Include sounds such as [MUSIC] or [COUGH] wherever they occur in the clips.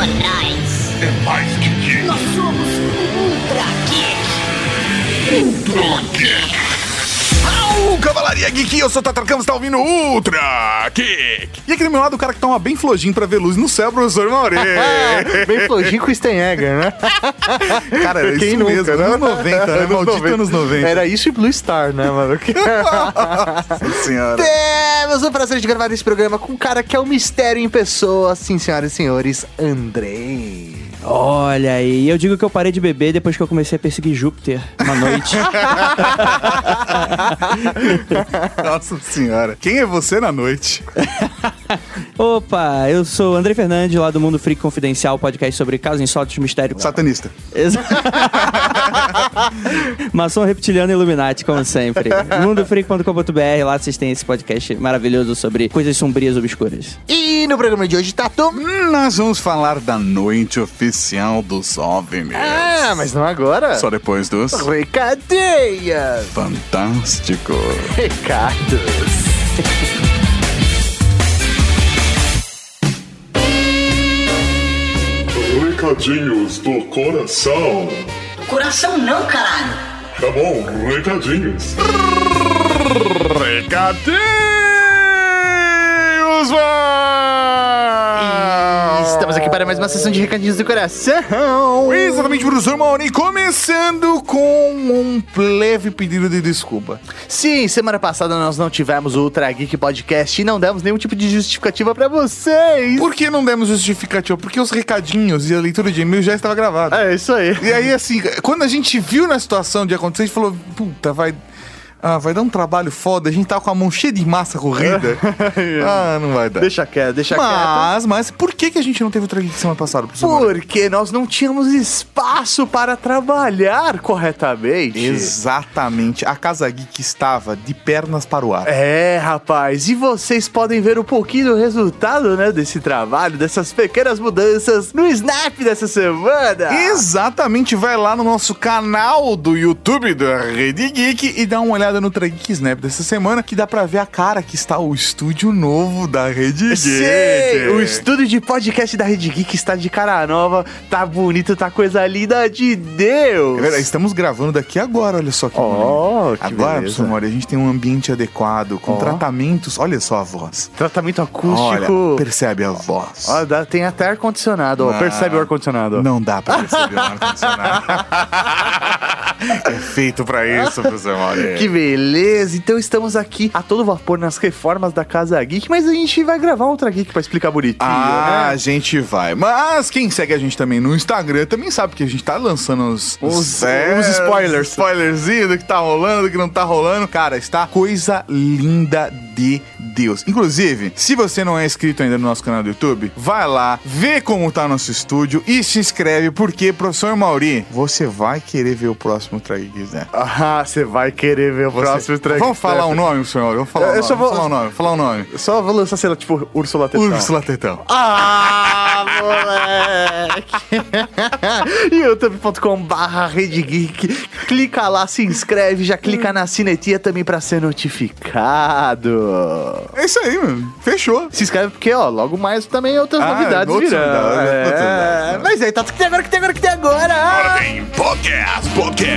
É mais que geek. Nós somos Ultra Geek. Ultra Geek. Cavalaria Geek, eu sou o Tatar Campos, tá ouvindo Ultra Geek. E aqui do meu lado o cara que toma bem flojinho pra ver luz no céu, professor Mauri. [LAUGHS] Bem flojinho com o Stenegger, né? [LAUGHS] Cara, era Quem isso nunca, mesmo, né? anos 90, né? Maldito 90. anos 90. Era isso e Blue Star, né, mano? [LAUGHS] Nossa senhora. Temos o prazer de gravar esse programa com um cara que é um mistério em pessoa, sim, senhoras e senhores, Andrei. Olha aí, eu digo que eu parei de beber depois que eu comecei a perseguir Júpiter uma noite. [LAUGHS] Nossa senhora. Quem é você na noite? [LAUGHS] Opa, eu sou André Fernandes, lá do Mundo Freak Confidencial, podcast sobre casos insólitos, mistério. Satanista. Exa- [LAUGHS] [LAUGHS] Maçom reptiliano e Illuminati, como sempre. Mundofreak.com.br, lá vocês têm esse podcast maravilhoso sobre coisas sombrias obscuras. E no programa de hoje, Tatu. Nós vamos falar da noite oficial dos OVNIs. Ah, mas não agora. Só depois dos Recadeia. Fantástico. Recados. Recadinhos do coração. Coração não, caralho. Tá bom, recadinhos. Recadinhos, vai! Estamos aqui para mais uma sessão de recadinhos do coração. Exatamente, professor Mauri, começando com um leve pedido de desculpa. Sim, semana passada nós não tivemos o Ultra Geek Podcast e não demos nenhum tipo de justificativa pra vocês. Por que não demos justificativa? Porque os recadinhos e a leitura de e-mail já estava gravada. É isso aí. E aí, assim, quando a gente viu na situação de acontecer, a gente falou, puta, vai... Ah, vai dar um trabalho foda, a gente tá com a mão cheia de massa corrida. [LAUGHS] ah, não vai dar. Deixa quieto, deixa quieto. Mas, mas, por que, que a gente não teve outra geek semana passada, professor? Porque nós não tínhamos espaço para trabalhar corretamente. Exatamente. A Casa Geek estava de pernas para o ar. É, rapaz, e vocês podem ver um pouquinho do resultado, né, desse trabalho, dessas pequenas mudanças no Snap dessa semana. Exatamente, vai lá no nosso canal do YouTube da Rede Geek e dá uma olhada no Ultra Geek Snap dessa semana, que dá pra ver a cara que está o estúdio novo da Rede Geek. Sim, o estúdio de podcast da Rede Geek está de cara nova, tá bonito, tá coisa linda de Deus. É verdade, estamos gravando daqui agora, olha só que que Agora, beleza. professor Mori, a gente tem um ambiente adequado, com Ó. tratamentos, olha só a voz. Tratamento Olha, acústico. percebe a voz. Ó, dá- tem até ar-condicionado, ó. Não. Percebe o ar-condicionado? Não dá pra perceber o ar-condicionado. [LAUGHS] é feito pra isso, professor Mori. Que beleza! Então estamos aqui a todo vapor nas reformas da Casa Geek, mas a gente vai gravar outra Geek pra explicar bonitinho, Ah, a né? gente vai. Mas quem segue a gente também no Instagram também sabe que a gente tá lançando os, Os- é, os spoilers. Spoilerzinho do que tá rolando, do que não tá rolando. Cara, está coisa linda de Deus. Inclusive, se você não é inscrito ainda no nosso canal do YouTube, vai lá, vê como tá nosso estúdio e se inscreve, porque, professor Mauri, você vai querer ver o próximo Trageek, né? Ah, você vai querer ver o próximo track. Vamos falar um nome, senhor? Vamos falar Eu- um eu só vou- falar um nome. Falar um nome. Só vou lançar, sei lá, tipo, Úrsula Tetão. Úrsula Tetão. Ah, [LAUGHS] moleque! youtube.com barra Rede Geek. Clica lá, se inscreve, já clica na sinetinha também pra ser notificado. É isso aí, mano. Fechou. Se inscreve porque, ó, logo mais também outras Ah, novidades virão. novidades, É. novidades. Mas aí, tá o que tem agora, o que tem agora, o que tem agora? Agora tem podcast,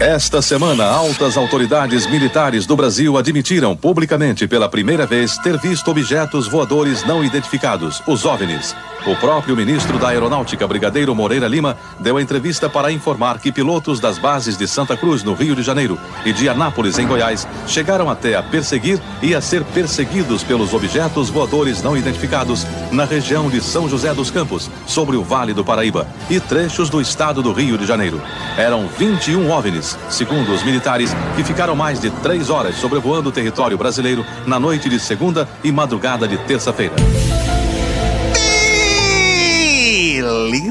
Esta semana, altas autoridades militares do Brasil admitiram publicamente pela primeira vez ter visto objetos voadores não identificados, os OVNIs. O próprio ministro da Aeronáutica, Brigadeiro Moreira Lima, deu entrevista para informar que pilotos das bases de Santa Cruz, no Rio de Janeiro, e de Anápolis, em Goiás, chegaram até a perseguir e a ser perseguidos pelos objetos voadores não identificados na região de São José dos Campos, sobre o Vale do Paraíba, e trechos do estado do Rio de Janeiro. Eram 21 OVNIs, segundo os militares, que ficaram mais de três horas sobrevoando o território brasileiro na noite de segunda e madrugada de terça-feira.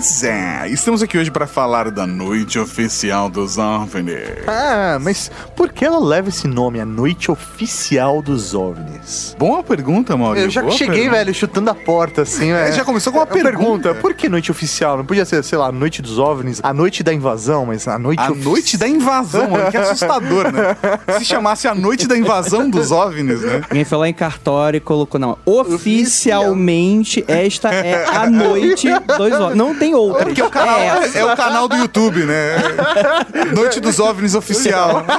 Beleza? Estamos aqui hoje para falar da noite oficial dos OVNIs. Ah, mas por que ela leva esse nome, a Noite Oficial dos OVNIs? Boa pergunta, Maurício. Eu já Boa cheguei, pergunta. velho, chutando a porta, assim, velho. já começou com uma pergunta. Por que Noite Oficial? Não podia ser, sei lá, Noite dos OVNIs, a Noite da Invasão, mas a Noite A Ofi- noite da invasão, mano, que assustador, né? Se chamasse a noite da invasão dos OVNIs, né? Alguém foi lá em cartório e colocou, não, oficialmente esta é a noite dos OVNIs. Não tem outra. É porque o canal É é, o canal do YouTube, né? [LAUGHS] Noite dos OVNIs oficial. [LAUGHS]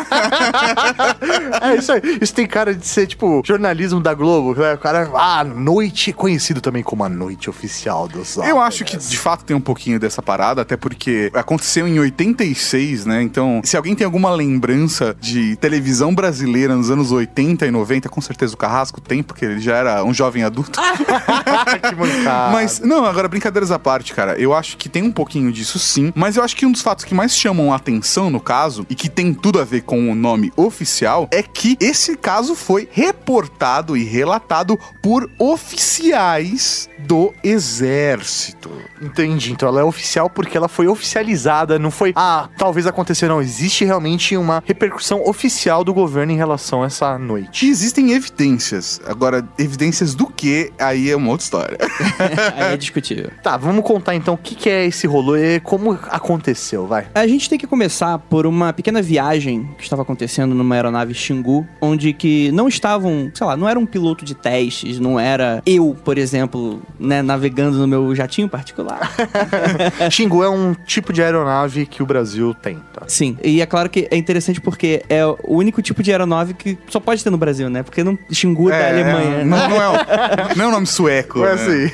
É isso aí. Isso tem cara de ser, tipo, jornalismo da Globo. Né? O cara, ah, noite, conhecido também como a Noite Oficial dos OVNIs. Eu acho que de fato tem um pouquinho dessa parada, até porque aconteceu em 86, né? Então, se alguém tem alguma lembrança de televisão brasileira nos anos 80 e 90, com certeza o Carrasco tem, porque ele já era um jovem adulto. [LAUGHS] que mancada. Mas, não, agora brincadeiras à parte, cara. Eu acho que tem um pouquinho disso sim. Mas eu acho que um dos fatos que mais chamam a atenção no caso, e que tem tudo a ver com o nome oficial, é que esse caso foi reportado e relatado por oficiais do exército. Entendi. Então ela é oficial porque ela foi oficializada, não foi, ah, talvez aconteceu, não. Existe realmente uma repercussão oficial do governo em relação a essa noite. Que existem evidências. Agora, evidências do que? Aí é uma outra história. [LAUGHS] Aí é discutível. Tá, vamos contar então o que, que é esse rolê, como aconteceu, vai. A gente tem que começar por uma pequena viagem que estava acontecendo numa aeronave Xingu, onde que não estavam, sei lá, não era um piloto de testes, não era eu, por exemplo, né, navegando no meu jatinho particular. [LAUGHS] Xingu é um tipo de aeronave que o Brasil tem, tá? Sim, e é claro que é interessante porque é o único tipo de aeronave que só pode ter no Brasil, né? Porque não Xingu é da Alemanha. Não, não é, o- não é o nome sueco. É né? assim.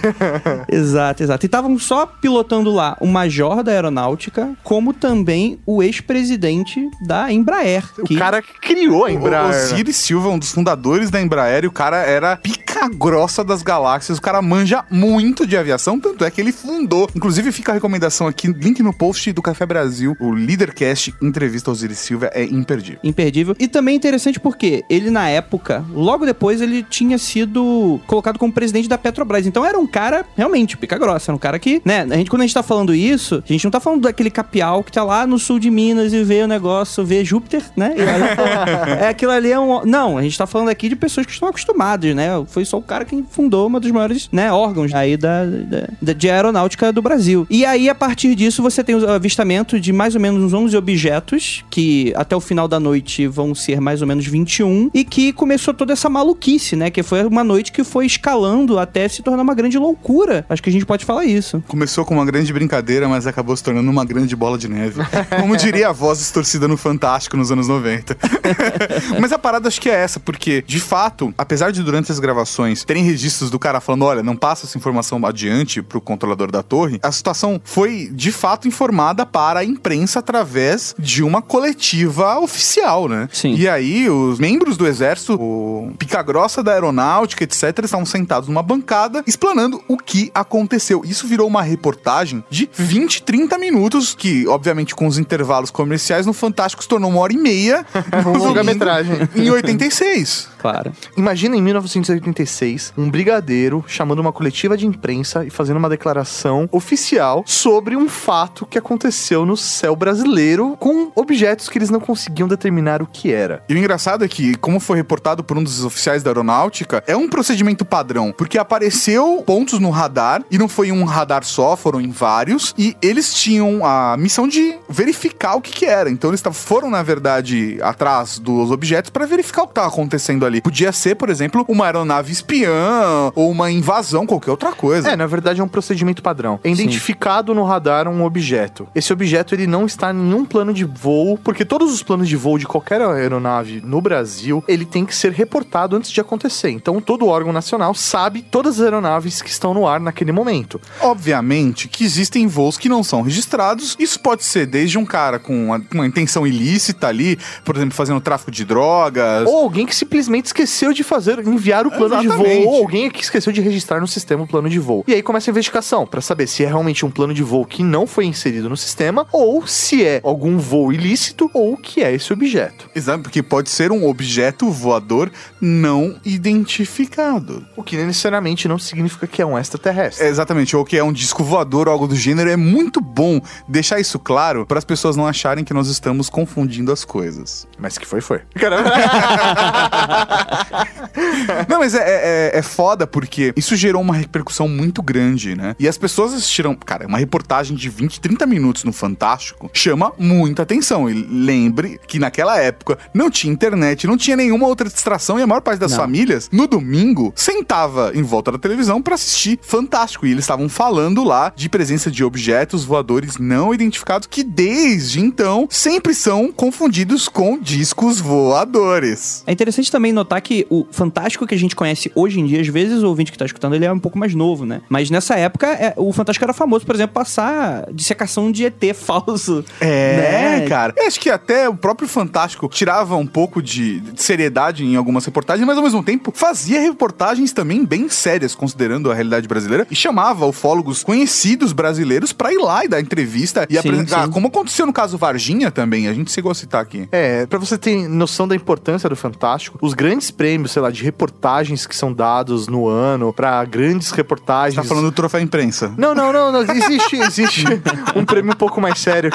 [LAUGHS] Exato, exato. E estavam só pilotando lá o major da aeronáutica, como também o ex-presidente da Embraer. O que- cara que criou a O Embraer. né? Osiris Silva, um dos fundadores da Embraer, e o cara era pica grossa das galáxias. O cara manja muito de aviação, tanto é que ele fundou. Inclusive, fica a recomendação aqui, link no post do Café Brasil. O Leadercast Entrevista ao Osiris Silva é imperdível. imperdível. E também é interessante porque ele, na época, logo depois, ele tinha sido colocado como presidente da Petrobras. Então era um cara, realmente, pica grossa. Era um cara que, né, a gente, quando a gente tá falando isso, a gente não tá falando daquele capial que tá lá no sul de Minas e vê o negócio, vê Júpiter, né? [LAUGHS] É aquilo ali é um. Não, a gente tá falando aqui de pessoas que estão acostumadas, né? Foi só o cara que fundou uma dos maiores, né, órgãos aí da- da- de aeronáutica do Brasil. E aí, a partir disso, você tem o avistamento de mais ou menos uns 11 objetos, que até o final da noite vão ser mais ou menos 21, e que começou toda essa maluquice, né? Que foi uma noite que foi escalando até se tornar uma grande loucura. Acho que a gente pode falar isso. Começou com uma grande brincadeira, mas acabou se tornando uma grande bola de neve. [LAUGHS] Como diria a voz distorcida no Fantástico nos anos 90. [LAUGHS] mas a parada acho que é essa, porque, de fato, apesar de durante as gravações terem registros do cara falando, olha, não passa essa informação adiante pro controlador da torre, a situação foi, de fato, informada para a imprensa através de uma coletiva oficial, né? Sim. E aí, os membros do exército, o pica grossa da aeronáutica, etc., estavam sentados numa bancada explanando o que aconteceu. Isso virou uma reportagem de 20, 30 minutos, que, obviamente, com os intervalos comerciais, no Fantástico se tornou uma hora e meia. domingo, [LAUGHS] longa-metragem. Em 86. Claro. Imagina em 1986, um brigadeiro chamando uma coletiva de imprensa e fazendo uma declaração oficial sobre um fato que aconteceu no céu brasileiro com objetos que eles não conseguiam determinar o que era. E o engraçado é que, como foi reportado por um dos oficiais da aeronáutica, é um procedimento padrão, porque apareceu pontos no radar, e não foi um radar só, foram em vários, e eles tinham a missão de verificar o que, que era. Então eles foram, na verdade, atrás dos objetos para verificar o que estava acontecendo ali. Podia ser, por exemplo, uma aeronave espiã, ou uma invasão, qualquer outra coisa. É, na verdade é um procedimento padrão. É identificado no radar um objeto. Esse objeto ele não está em nenhum plano de voo, porque todos os planos de voo de qualquer aeronave no Brasil, ele tem que ser reportado antes de acontecer. Então todo órgão nacional sabe todas as aeronaves que estão no ar naquele momento. Obviamente que existem voos que não são registrados. Isso pode ser desde um cara com uma, uma intenção ilícita ali, por exemplo, fazendo tráfico de drogas. Ou alguém que simplesmente simplesmente esqueceu de fazer, enviar o plano de Exatamente. voo, ou alguém que esqueceu de registrar no sistema o plano de voo. E aí começa a investigação pra saber se é realmente um plano de voo que não foi inserido no sistema, ou se é algum voo ilícito, ou o que é esse objeto. Exato, porque pode ser um objeto voador não identificado. O que necessariamente não significa que é um extraterrestre. É, Exatamente, ou que é um disco voador ou algo do gênero. É muito bom deixar isso claro para as pessoas não acharem que nós estamos confundindo as coisas. Mas que foi, foi. [LAUGHS] [LAUGHS] Não, mas é, é, é foda porque isso gerou uma repercussão muito grande, né? E as pessoas assistiram. Cara, uma reportagem de 20, 30 minutos no Fantástico chama muita atenção. E lembre que naquela época não tinha internet, não tinha nenhuma outra distração e a maior parte das Não. famílias, no domingo, sentava em volta da televisão pra assistir Fantástico. E eles estavam falando lá de presença de objetos voadores não identificados que desde então sempre são confundidos com discos voadores. É interessante também notar que o Fantástico que a gente conhece hoje em dia, às vezes o ouvinte que tá escutando, ele é um pouco mais novo, né? Mas nessa época, é, o Fantástico era famoso, por exemplo, passar dissecação de ET [LAUGHS] falso. É, né? cara. Eu acho que até o próprio Fantástico tirava um pouco de de seriedade em algumas reportagens, mas ao mesmo tempo fazia reportagens também bem sérias, considerando a realidade brasileira, e chamava ufólogos conhecidos brasileiros pra ir lá e dar entrevista e Sim, apresentar. sim. Como aconteceu no caso Varginha também, a gente chegou a citar aqui. É, pra você ter noção da importância do Fantástico, os grandes prêmios, sei lá, de reportagens que são dados no ano pra grandes reportagens. Tá falando do troféu imprensa. Não, não, não, não. Existe, existe [LAUGHS] um prêmio um pouco mais sério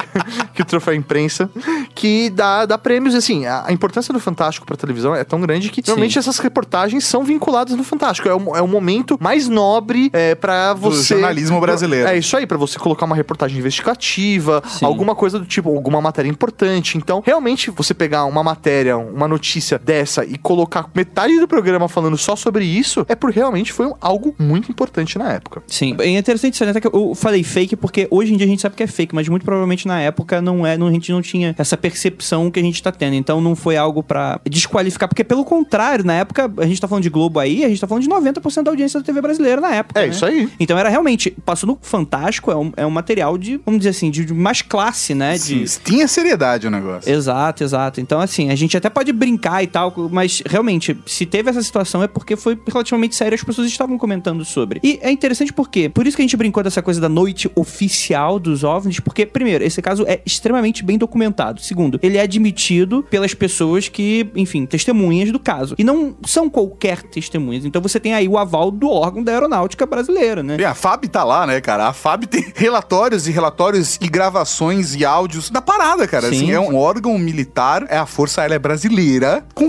que o troféu imprensa, que dá, dá prêmios, assim, a, a importância do Fantástico pra televisão é tão grande que normalmente essas reportagens são vinculadas no Fantástico. É o, é o momento mais nobre é, para você... jornalismo brasileiro. É isso aí, pra você colocar uma reportagem investigativa, Sim. alguma coisa do tipo, alguma matéria importante. Então, realmente, você pegar uma matéria, uma notícia dessa e colocar metade do programa falando só sobre isso, é porque realmente foi algo muito importante na época. Sim. É interessante isso, né? Até que eu falei fake porque hoje em dia a gente sabe que é fake, mas muito provavelmente na época não é, não, a gente não tinha essa percepção que a gente tá tendo. Então não foi algo pra desqualificar, porque pelo contrário, na época, a gente tá falando de Globo aí, a gente tá falando de 90% da audiência da TV brasileira na época. É né? isso aí. Então era realmente, passou no Fantástico, é um, é um material de, vamos dizer assim, de, de mais classe, né? De, Sim, tinha seriedade o negócio. Exato, exato. Então, assim, a gente até pode brincar e tal, mas realmente, se teve essa situação é porque foi relativamente sério, as pessoas estavam comentando sobre. E é interessante porque, por isso que a gente brincou dessa coisa da noite oficial dos OVNIs, porque, primeiro, esse caso é extremamente bem documentado. Segundo, ele é admitido pelas pessoas que, enfim, testemunhas do caso. E não são qualquer testemunhas. Então você tem aí o aval do órgão da aeronáutica brasileira, né? E a FAB tá lá, né, cara? A FAB tem [LAUGHS] relatórios e relatórios e gravações e áudios da parada, cara. Sim. Assim, é um órgão militar, é a Força Aérea Brasileira, com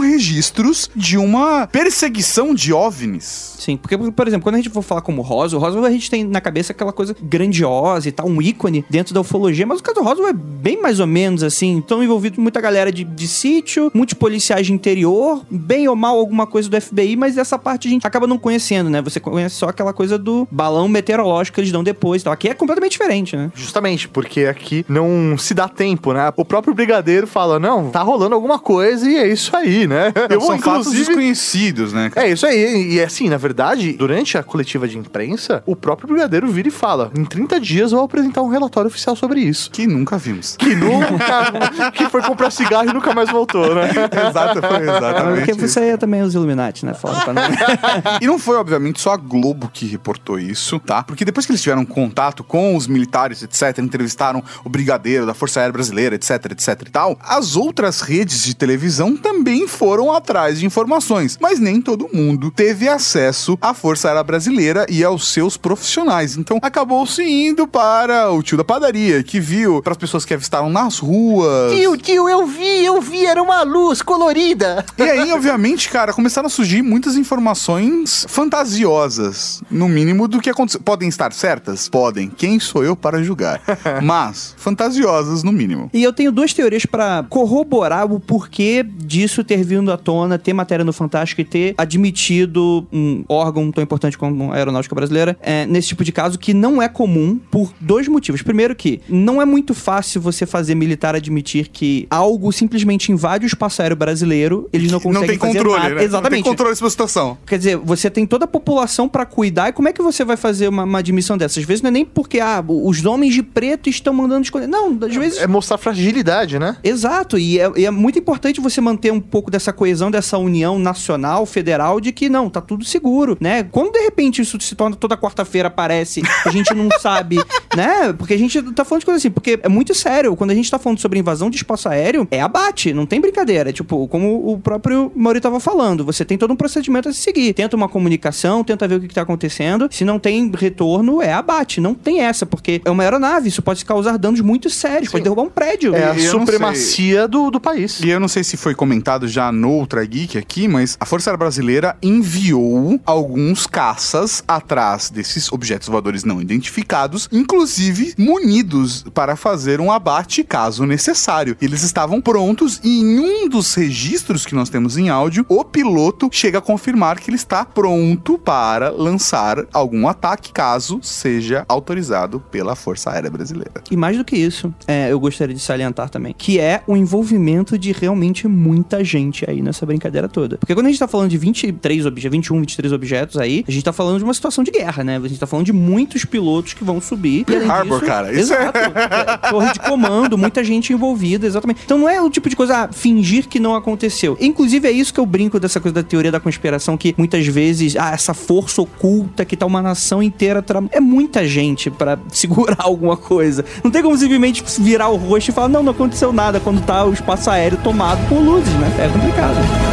de uma perseguição de OVNIs. Sim, porque, por exemplo, quando a gente for falar como Roswell, Roswell a gente tem na cabeça aquela coisa grandiosa e tal, um ícone dentro da ufologia, mas o caso do Roswell é bem mais ou menos assim. Estão envolvidos muita galera de, de sítio, muitos policiais de interior, bem ou mal alguma coisa do FBI, mas essa parte a gente acaba não conhecendo, né? Você conhece só aquela coisa do balão meteorológico que eles dão depois e tal. Aqui é completamente diferente, né? Justamente, porque aqui não se dá tempo, né? O próprio brigadeiro fala, não, tá rolando alguma coisa e é isso aí, né? [LAUGHS] Eu São fatos desconhecidos, né? É isso aí. E assim, na verdade, durante a coletiva de imprensa, o próprio brigadeiro vira e fala: em 30 dias eu vou apresentar um relatório oficial sobre isso. Que nunca vimos. Que nunca. que foi comprar cigarro e nunca mais voltou, né? [LAUGHS] Exato, foi exatamente. Porque isso. você é também os Illuminati, né? Fala pra não... [LAUGHS] E não foi, obviamente, só a Globo que reportou isso, tá? Porque depois que eles tiveram contato com os militares, etc., entrevistaram o brigadeiro da Força Aérea Brasileira, etc., etc. e tal, as outras redes de televisão também foram atrás de informações. Mas nem todo mundo teve acesso à Força Aérea Brasileira e aos seus profissionais. Então acabou-se indo para o tio da padaria, que viu para as pessoas que avistaram nas ruas. tio, eu vi, eu vi, era uma luz colorida. E aí, obviamente, cara, começaram a surgir muitas informações fantasiosas, no mínimo, do que aconteceu. Podem estar certas? Podem. Quem sou eu para julgar? [LAUGHS] Mas, fantasiosas, no mínimo. E eu tenho duas teorias pra corroborar o porquê disso ter vindo à tona, ter matéria no Fantástico e ter admitido um órgão tão importante como a Aeronáutica Brasileira é, nesse tipo de caso, que não é comum por dois motivos. Primeiro que não é muito fácil você fazer militar admitir que algo simplesmente invade o espaço aéreo brasileiro, eles não conseguem Não tem fazer controle, nada. né? Exatamente. Não tem controle sobre a situação. Quer dizer, você tem toda a população pra cuidar e como é que você vai fazer uma, uma admissão dessa? Às vezes não é nem porque, ah, os homens de preto estão mandando esconder. Não, às vezes É mostrar fragilidade, né? Exato, e é, e é muito importante você manter um pouco dessa coesão, dessa essa união nacional, federal, de que não, tá tudo seguro, né? Quando de repente isso se torna toda quarta-feira aparece, a gente não [LAUGHS] sabe, né? Porque a gente tá falando de coisa assim, porque é muito sério. Quando a gente tá falando sobre invasão de espaço aéreo, é abate, não tem brincadeira. Tipo, como o próprio Mauri tava falando, você tem todo um procedimento a se seguir. Tenta uma comunicação, tenta ver o que, que tá acontecendo. Se não tem retorno, é abate. Não tem essa, porque é uma aeronave, isso pode causar danos muito sérios, pode derrubar um prédio. É a E supremacia do, do país. E eu não sei se foi comentado já no Ultra Geek aqui, mas a Força Aérea Brasileira enviou alguns caças atrás desses objetos voadores não identificados, inclusive munidos para fazer um abate caso necessário. Eles estavam prontos e em um dos registros que nós temos em áudio, o piloto chega a confirmar que ele está pronto para lançar algum ataque caso seja autorizado pela Força Aérea Brasileira. E mais do que isso, é, eu gostaria de salientar também, que é o envolvimento de realmente muita gente aí nessa brincadeira toda. Porque quando a gente tá falando de 23 objetos, 21, 23 objetos aí, a gente tá falando de uma situação de guerra, né? A gente tá falando de muitos pilotos que vão subir. E, além Harbor, cara, isso é- Exato. É, Torre de comando, muita gente envolvida, exatamente. Então não é o tipo de coisa, ah, fingir que não aconteceu. Inclusive é isso que eu brinco dessa coisa da teoria da conspiração, que muitas vezes, ah, essa força oculta que tá uma nação inteira. Tra... É muita gente pra [LAUGHS] segurar alguma coisa. Não tem como simplesmente virar o rosto e falar, não, não aconteceu nada quando tá o espaço aéreo tomado por luzes, né? É complicado.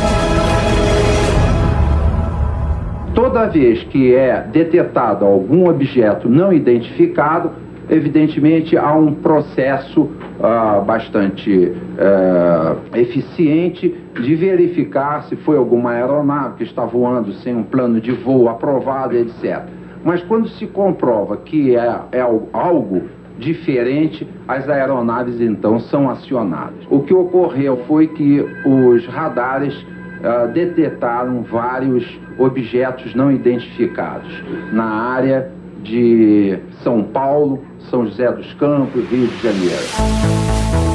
Toda vez que é detetado algum objeto não identificado, evidentemente há um processo ah, bastante ah, eficiente de verificar se foi alguma aeronave que está voando sem um plano de voo aprovado, etc. Mas quando se comprova que é, é algo diferente, as aeronaves então são acionadas. O que ocorreu foi que os radares ah, detetaram vários objetos não identificados na área de São Paulo, São José dos Campos, Rio de Janeiro.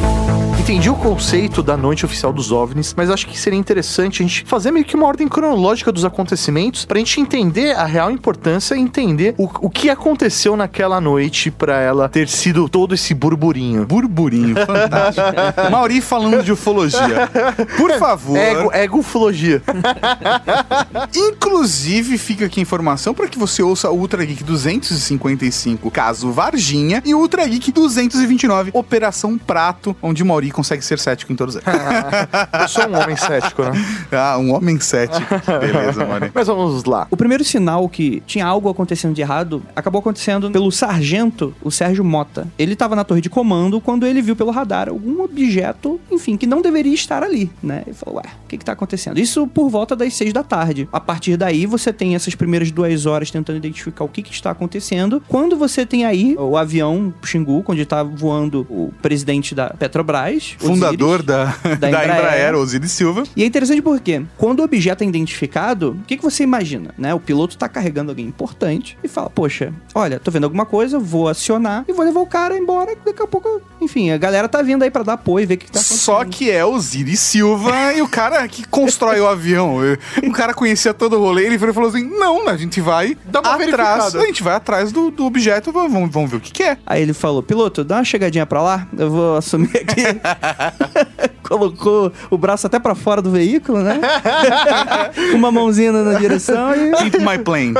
Entendi o conceito da noite oficial dos OVNIs, mas acho que seria interessante a gente fazer meio que uma ordem cronológica dos acontecimentos pra gente entender a real importância e entender o, o que aconteceu naquela noite pra ela ter sido todo esse burburinho. Burburinho, fantástico. [LAUGHS] Mauri falando de ufologia. Por favor. Ego, egofologia. [LAUGHS] Inclusive, fica aqui a informação para que você ouça o Ultra Geek 255, caso Varginha, e o Ultra Geek 229, Operação Prato, onde o Mauri consegue ser cético em todos eles. [LAUGHS] Eu sou um homem cético, né? [LAUGHS] ah, um homem cético. Beleza, [LAUGHS] Mauri. Mas vamos lá. O primeiro sinal que tinha algo acontecendo de errado acabou acontecendo pelo sargento, o Sérgio Mota. Ele estava na torre de comando quando ele viu pelo radar algum objeto, enfim, que não deveria estar ali, né? Ele falou, ué, o que que tá acontecendo? Isso por volta das seis da tarde. A partir daí, você tem essas primeiras duas horas tentando identificar o que que está acontecendo. Quando você tem aí o avião Xingu, onde tá voando o presidente da Petrobras, Fundador Osiris, [LAUGHS] da, da, Embraer. Embraer, Osiris Silva. e é interessante porque, quando o objeto é identificado, o que, que você imagina, né? O piloto tá carregando alguém importante e fala, poxa, olha, tô vendo alguma coisa, vou acionar e vou levar o cara embora. Daqui a pouco, enfim, a galera tá vindo aí pra dar apoio e ver o que, que tá acontecendo. Só que é Osiris Silva e o cara que constrói o avião. O [LAUGHS] cara conhecia todo o rolê, ele falou assim: não, a gente vai Dá uma atrás. A gente vai atrás do, do objeto, vamos, vamos ver o que, que é. Aí ele falou, piloto, dá uma chegadinha pra lá, eu vou assumir aqui. [LAUGHS] [LAUGHS] Colocou o braço até pra fora do veículo, né? Uma mãozinha na direção e... Keep my plane.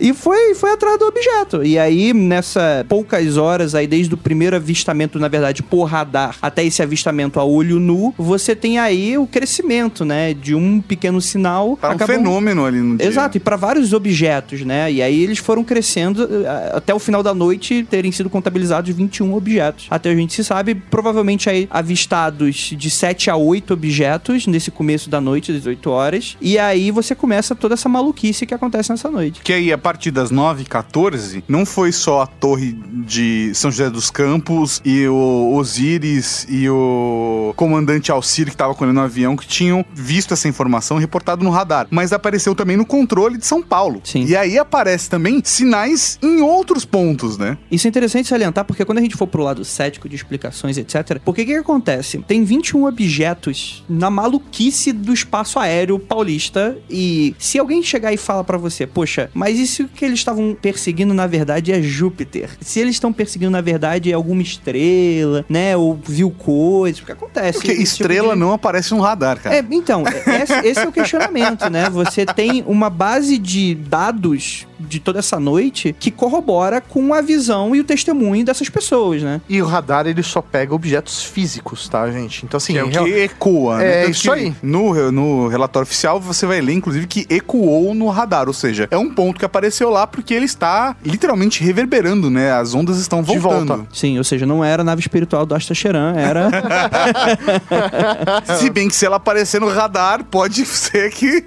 E foi, foi atrás do objeto. E aí, nessa poucas horas aí, desde o primeiro avistamento, na verdade, por radar, até esse avistamento a olho nu, você tem aí o crescimento, né? De um pequeno sinal. Para um acabou- fenômeno ali no dia. Exato, e para vários objetos, né? E aí eles foram crescendo eh, até o final da noite terem sido contabilizados 21 objetos. Até a gente se sabe, provavelmente aí avistados de 7 a 8 objetos nesse começo da noite, das 8 horas. E aí você começa toda essa maluquice que acontece nessa noite. Que aí, a partir das 9h14, não foi só a torre de São José dos Campos e o Osiris e o comandante Alcir, que tava colhendo o avião, que tinham visto essa informação reportado no radar. Mas apareceu também no controle de São Paulo. Sim. E aí aparece também sinais em outros pontos, né? Isso é interessante salientar porque quando a gente for pro lado cético de explicações, etc., porque o que, que acontece? tem 21 objetos na maluquice do espaço aéreo paulista. E se alguém chegar e fala pra você, poxa, mas isso que eles estavam perseguindo na verdade é Júpiter. Se eles estão perseguindo na verdade é alguma estrela, né? Ou viu coisas, o que acontece? Porque tipo estrela de- não aparece no radar, cara. é, então, é- esse, esse é o questionamento, né? Você tem uma base de dados de toda essa noite que corrobora com a visão e o testemunho dessas pessoas, né? E o radar, ele só pega objetos físicos, tá, gente? Então, assim... Que é o real- que ecoa, né? É Tanto isso aí. No, no relatório oficial, você vai ler, inclusive, que ecoou no radar. Ou seja, é um ponto que apareceu lá porque ele está literalmente reverberando, né? As ondas estão De voltando. volta. Sim, ou seja, não era a nave espiritual do Astacheran, era. [LAUGHS] Se bem que se ela aparecer no radar, pode [LAUGHS] ser que,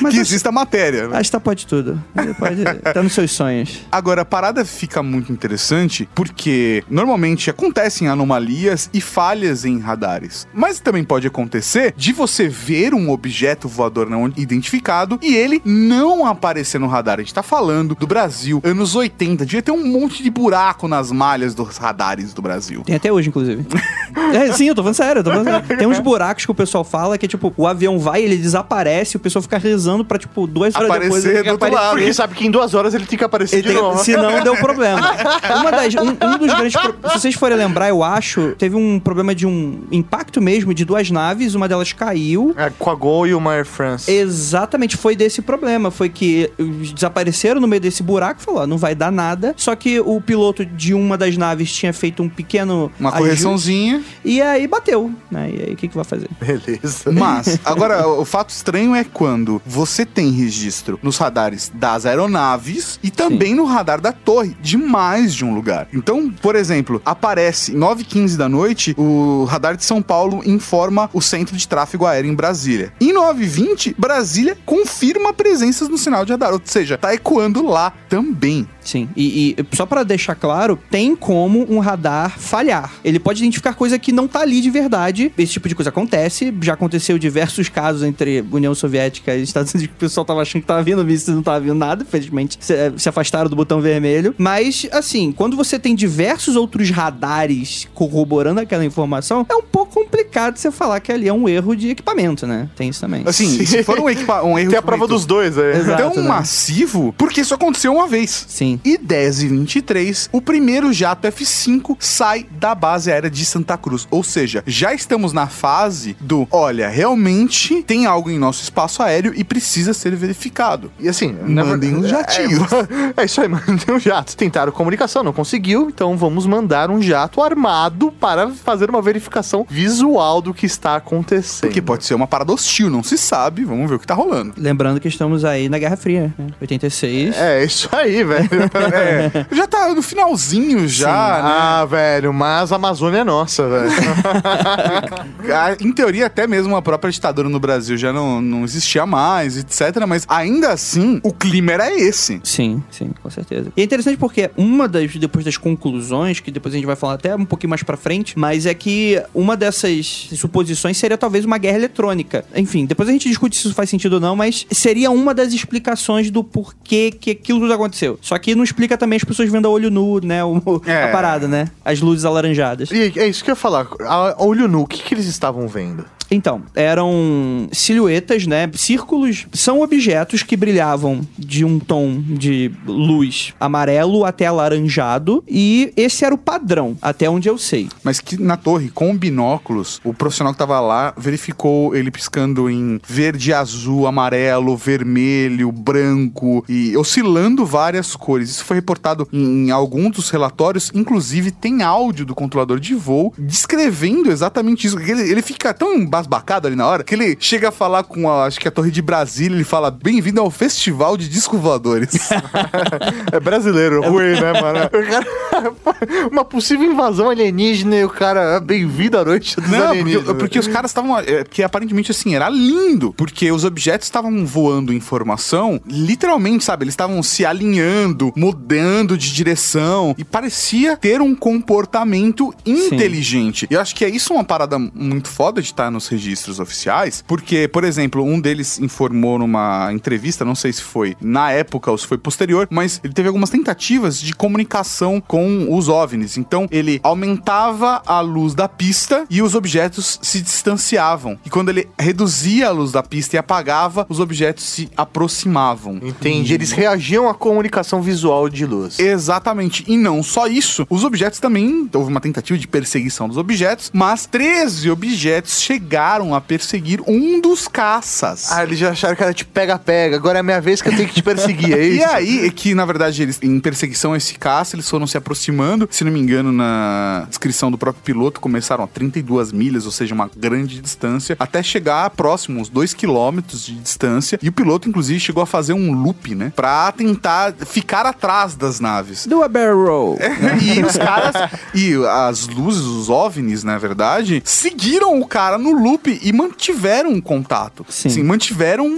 Mas que exista matéria. né? Asta pode tudo. Ele pode. Tá nos seus sonhos. Agora, a parada fica muito interessante porque normalmente acontecem anomalias e falhas em radares. Mas também pode acontecer de você ver um objeto voador não identificado e ele não aparecer no radar. A gente tá falando do Brasil, anos 80. Devia ter um monte de buraco nas malhas dos radares do Brasil. Tem até hoje, inclusive. é, sim, eu tô falando sério, eu tô falando sério. Tem uns buracos que o pessoal fala que tipo, o avião vai, ele desaparece, o pessoal fica rezando pra, tipo, duas horas Aparecer depois ele do outro aparecer. lado. Porque sabe que em duas horas ele tem que aparecer Ele de tem- novo. se não, deu [LAUGHS] problema. Uma das, um, um dos grandes. pro- Se vocês forem lembrar, eu acho, teve um problema de um impacto mesmo de duas naves, uma delas caiu. É, com a Gol e uma Air France. Exatamente, foi desse problema. Foi que desapareceram no meio desse buraco, falou, ó, não vai dar nada. Só que o piloto de uma das naves tinha feito um pequeno. Uma ajuste, correçãozinha. E aí bateu, né? E aí o que, que vai fazer? Beleza. Mas, [LAUGHS] agora, o fato estranho é quando você tem registro nos radares das aeronaves e também no radar da torre, de mais de um lugar. Então, por exemplo, aparece 9h15 da noite, o radar de São Paulo informa o centro de tráfego aéreo em Brasília. Em 9h20, Brasília confirma a presença no sinal de radar, ou seja, tá ecoando lá também. Sim, e, e só pra deixar claro, tem como um radar falhar. Ele pode identificar coisa que não tá ali de verdade. Esse tipo de coisa acontece. Já aconteceu diversos casos entre União Soviética e Estados Unidos que o pessoal tava achando que tava vindo mísseis e não tava vindo nada. Felizmente se, eh, se afastaram do botão vermelho. Mas, assim, quando você tem diversos outros radares corroborando aquela informação, é um pouco complicado você falar que ali é um erro de equipamento, né? Tem isso também. Assim, se for um, um [LAUGHS] erro Tem a prova dos dois, é. Exato. tão né? massivo, porque isso aconteceu uma vez. Sim. E 10 e 23, o primeiro jato F5 sai da base aérea de Santa Cruz. Ou seja, já estamos na fase do, olha, realmente tem algo em nosso espaço aéreo e precisa ser verificado. E assim, Mandem verdade- uns jatinhos. É, [LAUGHS] é isso aí, mandem um jato. Tentaram comunicação, não conseguiu, então vamos mandar um jato armado para fazer uma verificação visual do que está acontecendo. Porque pode ser uma parada hostil, não se sabe. Vamos ver o que tá rolando. Lembrando que estamos aí na Guerra Fria, né? 86. É, isso aí, velho. É, já tá no finalzinho já, né? Ah, velho, mas a Amazônia é nossa, velho. [LAUGHS] Ah, Em teoria, até mesmo a própria ditadura no Brasil já não, não existia mais, etc. Mas ainda assim, o clima era esse. Sim, sim, com certeza. E é interessante porque uma das, depois das conclusões, que depois a gente vai falar até um pouquinho mais pra frente, mas é que uma dessas suposições seria talvez uma guerra eletrônica. Enfim, depois a gente discute se isso faz sentido ou não, mas seria uma das explicações do porquê que aquilo tudo aconteceu. Só que não explica também as pessoas vendo a olho nu, né, o- É. a parada, né? As luzes alaranjadas. E é isso que eu ia falar. A, a olho nu, o que, que eles estavam vendo? Então, eram silhuetas, né? Círculos são objetos que brilhavam de um tom de luz amarelo até alaranjado. E esse era o padrão, até onde eu sei. Mas que na torre, com binóculos, o profissional que tava lá verificou ele piscando em verde, azul, amarelo, vermelho, branco e oscilando várias cores. Isso foi reportado em, em alguns dos relatórios. Inclusive, tem áudio do controlador de voo descrevendo exatamente isso. Ele, ele fica tão embasbacado ali na hora que ele chega a falar com a, acho que a Torre de Brasília. Ele fala: Bem-vindo ao Festival de Disco Voadores. [LAUGHS] É brasileiro, ruim, né, mano? [LAUGHS] [LAUGHS] Uma possível invasão alienígena e o cara, "Ah, bem-vindo à noite dos Não, porque, alienígenas. porque os caras estavam. é, Porque aparentemente assim, era lindo. Porque os objetos estavam voando em formação, literalmente, sabe? Eles estavam se alinhando, mudando de direção. E parecia ter um comportamento inteligente. E eu acho que é isso uma parada muito foda de estar nos os registros oficiais, porque, por exemplo, um deles informou numa entrevista, não sei se foi na época ou se foi posterior, mas ele teve algumas tentativas de comunicação com os OVNIs. Então, ele aumentava a luz da pista e os objetos se distanciavam. E quando ele reduzia a luz da pista e apagava, os objetos se aproximavam. Entendi. Eles reagiam à comunicação visual de luz. Exatamente. E não só isso, os objetos também. Houve uma tentativa de perseguição dos objetos, mas 13 objetos chegaram a perseguir um dos caças. Ah, eles já acharam que era tipo pega-pega. Agora é a minha vez que eu tenho que te perseguir, é [LAUGHS] isso? E aí, é que na verdade, eles, em perseguição a esse caça, eles foram se aproximando. Se não me engano, na descrição do próprio piloto, começaram a 32 milhas, ou seja, uma grande distância, até chegar próximo, uns 2 quilômetros de distância. E o piloto, inclusive, chegou a fazer um loop, né? Pra tentar ficar atrás das naves. Do a barrel roll. [LAUGHS] e os caras. E as luzes, os OVNIs, na verdade, seguiram o cara no loop e mantiveram um contato. Sim. Assim, mantiveram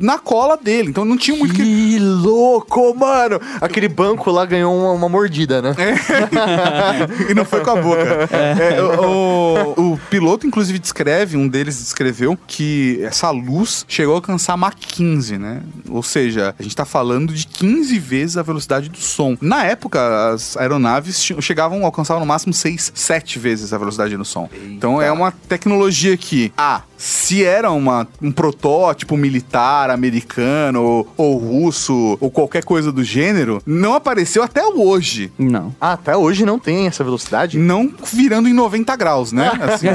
na cola dele. Então não tinha muito que. Que louco, mano! Aquele banco lá ganhou uma, uma mordida, né? [LAUGHS] e não foi com a boca. É, o, o- o piloto, inclusive, descreve, um deles descreveu que essa luz chegou a alcançar Mach 15, né? Ou seja, a gente tá falando de 15 vezes a velocidade do som. Na época, as aeronaves che- chegavam a alcançar no máximo 6, 7 vezes a velocidade do som. Então é uma tecnologia que, ah, se era uma, um protótipo militar americano ou, ou russo ou qualquer coisa do gênero, não apareceu até hoje. Não. Ah, até hoje não tem essa velocidade? Não virando em 90 graus, né? [LAUGHS] Assim,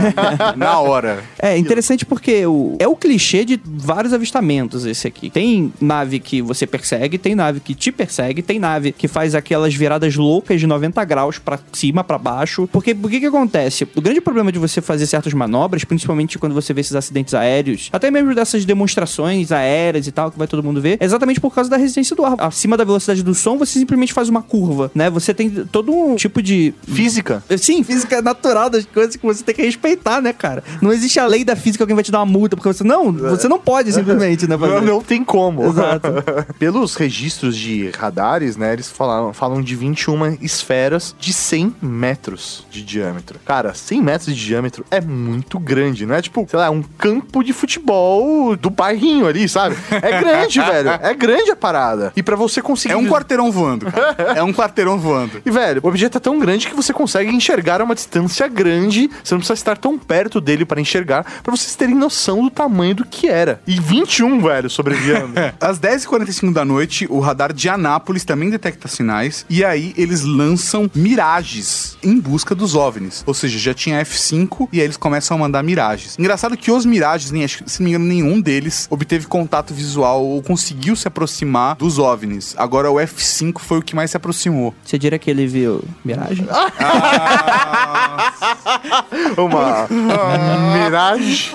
na hora. É interessante porque o, é o clichê de vários avistamentos esse aqui. Tem nave que você persegue, tem nave que te persegue, tem nave que faz aquelas viradas loucas de 90 graus pra cima, pra baixo. Porque o que que acontece? O grande problema de você fazer certas manobras, principalmente quando você vê esses acidentes aéreos, até mesmo dessas demonstrações aéreas e tal, que vai todo mundo ver, é exatamente por causa da resistência do ar. Acima da velocidade do som, você simplesmente faz uma curva, né? Você tem todo um tipo de Física? Sim, física natural das coisas que você tem que respeitar, né, cara? Não existe a lei da física que alguém vai te dar uma multa porque você. Não, você não pode simplesmente, né? fazer. Não, não tem como. Exato. [LAUGHS] Pelos registros de radares, né, eles falam, falam de 21 esferas de 100 metros de diâmetro. Cara, 100 metros de diâmetro é muito grande, não é tipo, sei lá, um campo de futebol do bairrinho ali, sabe? É grande, [LAUGHS] velho. É grande a parada. E pra você conseguir... É um quarteirão voando, cara. [LAUGHS] É um quarteirão voando. E, velho, o objeto é tão grande que você consegue enxergar a uma distância grande. Você não precisa estar tão perto dele para enxergar, pra vocês terem noção do tamanho do que era. E 21, velho, sobreviando. [LAUGHS] Às 10h45 da noite, o radar de Anápolis também detecta sinais. E aí eles lançam mirages em busca dos OVNIs. Ou seja, já tinha F5 e aí eles começam a mandar mirages. Engraçado que os mirages, nem, acho que, se não me engano, nenhum deles obteve contato visual ou conseguiu se aproximar dos OVNIs. Agora o F5 foi o que mais se aproximou. Você diria que ele viu Miragem? [LAUGHS] Uma [LAUGHS] miragem.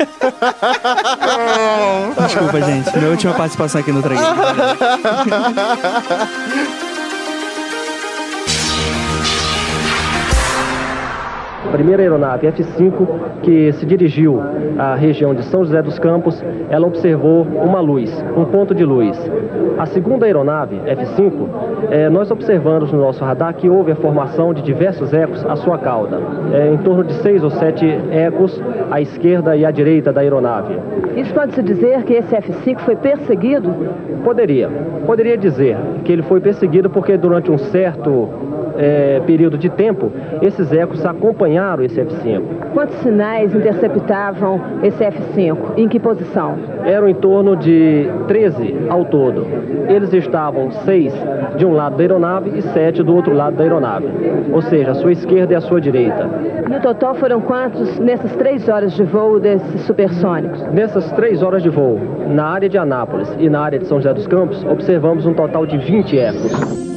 Desculpa, gente. Minha última participação aqui no Tragueiro. [LAUGHS] A primeira aeronave F-5 que se dirigiu à região de São José dos Campos, ela observou uma luz, um ponto de luz. A segunda aeronave F-5, eh, nós observamos no nosso radar que houve a formação de diversos ecos à sua cauda, eh, em torno de seis ou sete ecos à esquerda e à direita da aeronave. Isso pode-se dizer que esse F5 foi perseguido? Poderia, poderia dizer que ele foi perseguido porque durante um certo eh, período de tempo, esses ecos acompanharam esse F-5. Quantos sinais interceptavam esse F5? Em que posição? Eram em torno de 13 ao todo. Eles estavam seis de um lado da aeronave e sete do outro lado da aeronave. Ou seja, a sua esquerda e a sua direita. No total foram quantos nessas três horas de voo desses supersônicos? Nessas três horas de voo, na área de Anápolis e na área de São José dos Campos, observamos um total de 20 ecos.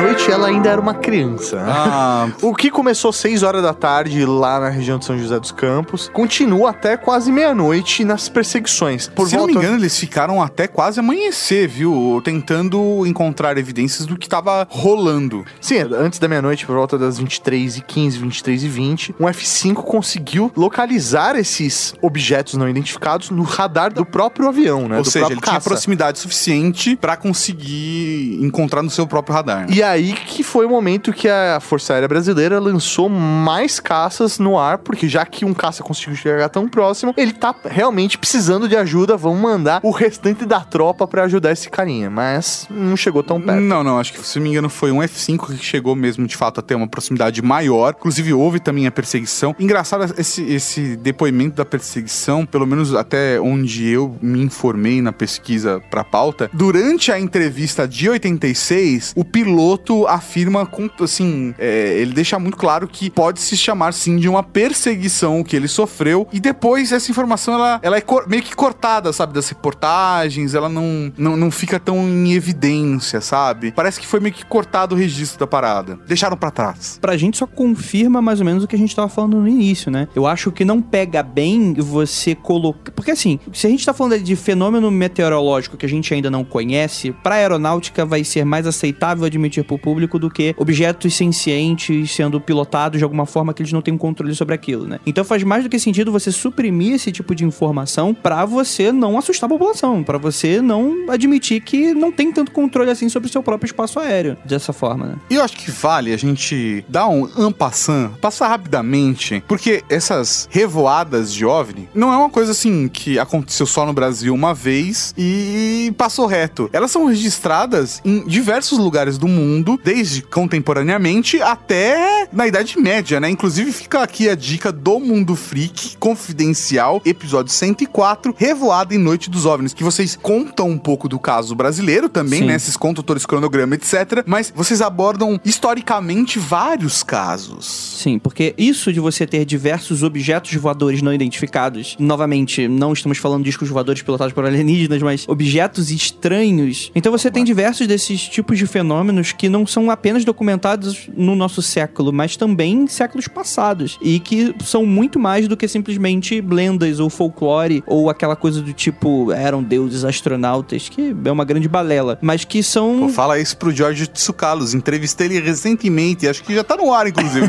Noite ela ainda era uma criança. Ah, [LAUGHS] O que começou às 6 horas da tarde lá na região de São José dos Campos, continua até quase meia-noite nas perseguições. Por se volta... não me engano, eles ficaram até quase amanhecer, viu? Tentando encontrar evidências do que tava rolando. Sim, antes da meia-noite, por volta das 23h15, 23h20, um F-5 conseguiu localizar esses objetos não identificados no radar do próprio avião, né? Ou do seja, ele tinha caça. proximidade suficiente pra conseguir encontrar no seu próprio radar. né? E aí que foi o momento que a Força Aérea Brasileira lançou mais caças no ar, porque já que um caça conseguiu chegar tão próximo, ele tá realmente precisando de ajuda. Vamos mandar o restante da tropa pra ajudar esse carinha. Mas não chegou tão perto. Não, não, acho que se não me engano foi um F5 que chegou mesmo de fato a ter uma proximidade maior. Inclusive houve também a perseguição. Engraçado esse, esse depoimento da perseguição, pelo menos até onde eu me informei na pesquisa pra pauta. Durante a entrevista de 86, o piloto afirma com assim, é, ele deixa muito claro que pode se chamar sim de uma perseguição que ele sofreu. E depois essa informação ela, ela é meio que cortada, sabe, das reportagens. Ela não, não, não fica tão em evidência, sabe? Parece que foi meio que cortado o registro da parada. Deixaram pra trás. Pra gente só confirma mais ou menos o que a gente tava falando no início, né? Eu acho que não pega bem você colocar. Porque assim, se a gente tá falando de fenômeno meteorológico que a gente ainda não conhece, pra aeronáutica vai ser mais aceitável admitir pro público do que objetos sencientes sendo pilotados de alguma forma que eles não têm um controle sobre aquilo, né? Então faz mais do que sentido você suprimir esse tipo de informação pra você não assustar a população, pra você não admitir que não tem tanto controle assim sobre o seu próprio espaço aéreo, dessa forma, né? E eu acho que vale a gente dar um ampassant, passar rapidamente, porque essas revoadas de OVNI não é uma coisa assim que aconteceu só no Brasil uma vez e passou reto. Elas são registradas em diversos lugares do mundo, desde contemporaneamente até na Idade Média, né? Inclusive fica aqui a dica do Mundo Freak Confidencial, episódio 104, Revoada em Noite dos OVNIs, que vocês contam um pouco do caso brasileiro também, Sim. né? Vocês contam todo esse cronograma, etc. Mas vocês abordam historicamente vários casos. Sim, porque isso de você ter diversos objetos voadores não identificados, novamente, não estamos falando de discos voadores pilotados por alienígenas, mas objetos estranhos. Então você tem diversos desses tipos de fenômenos que não são apenas documentados no nosso século, mas também em séculos passados. E que são muito mais do que simplesmente lendas ou folclore ou aquela coisa do tipo eram deuses astronautas, que é uma grande balela, mas que são. Pô, fala isso pro Jorge Tsukalos. Entrevistei ele recentemente. Acho que já tá no ar, inclusive.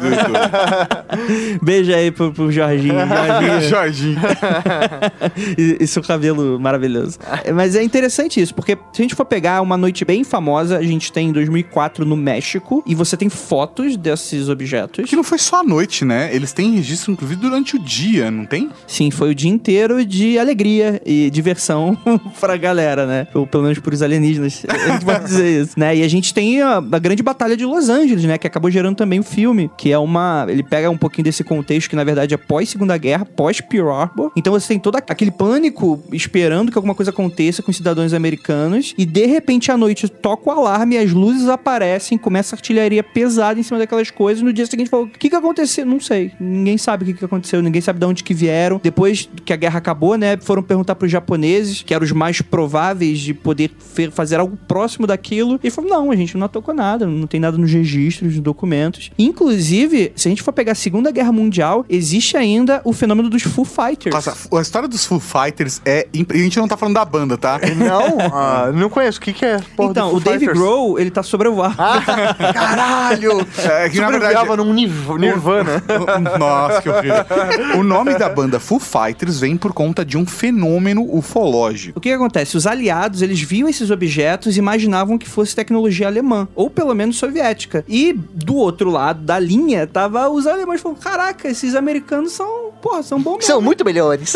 [LAUGHS] Beijo aí pro, pro Jorginho. Jorginho. [LAUGHS] Jorginho. [LAUGHS] e, e seu cabelo maravilhoso. Mas é interessante isso, porque se a gente for pegar uma noite bem famosa, a gente tem em 2004 no México, e você tem fotos desses objetos. Que não foi só à noite, né? Eles têm registro, inclusive, durante o dia, não tem? Sim, foi o dia inteiro de alegria e diversão [LAUGHS] pra galera, né? Ou pelo menos pros alienígenas, a gente pode [LAUGHS] dizer isso, né? E a gente tem a, a grande batalha de Los Angeles, né? Que acabou gerando também o filme, que é uma... Ele pega um pouquinho desse contexto que, na verdade, é pós-Segunda Guerra, pós-Pearl Harbor. Então você tem todo aquele pânico esperando que alguma coisa aconteça com os cidadãos americanos e, de repente, à noite, toca o alarme, as luzes aparecem, começa a artilharia pesada em cima daquelas coisas. No dia seguinte, falou, o que que aconteceu? Não sei. Ninguém sabe o que que aconteceu, ninguém sabe de onde que vieram. Depois que a guerra acabou, né, foram perguntar pros japoneses, que eram os mais prováveis de poder fazer algo próximo daquilo. E falou, não, a gente não tocou nada, não tem nada nos registros, nos documentos. Inclusive, se a gente for pegar a Segunda Guerra Mundial, existe ainda o fenômeno dos Foo Fighters. Nossa, a história dos Foo Fighters é. imp- A gente não tá falando da banda, tá? Não? Ah, não conheço. O que, que é? Porra, então, do o Foo Dave? Grohl, ele tá sobrevoando. Caralho! É que na verdade. Num Niv- Nirvana. [LAUGHS] Nossa, que horrível. O nome da banda Foo Fighters vem por conta de um fenômeno ufológico. O que, que acontece? Os aliados, eles viam esses objetos e imaginavam que fosse tecnologia alemã, ou pelo menos soviética. E do outro lado da linha, tava os alemães falando: caraca, esses americanos são, porra, são bons mesmo. São muito melhores.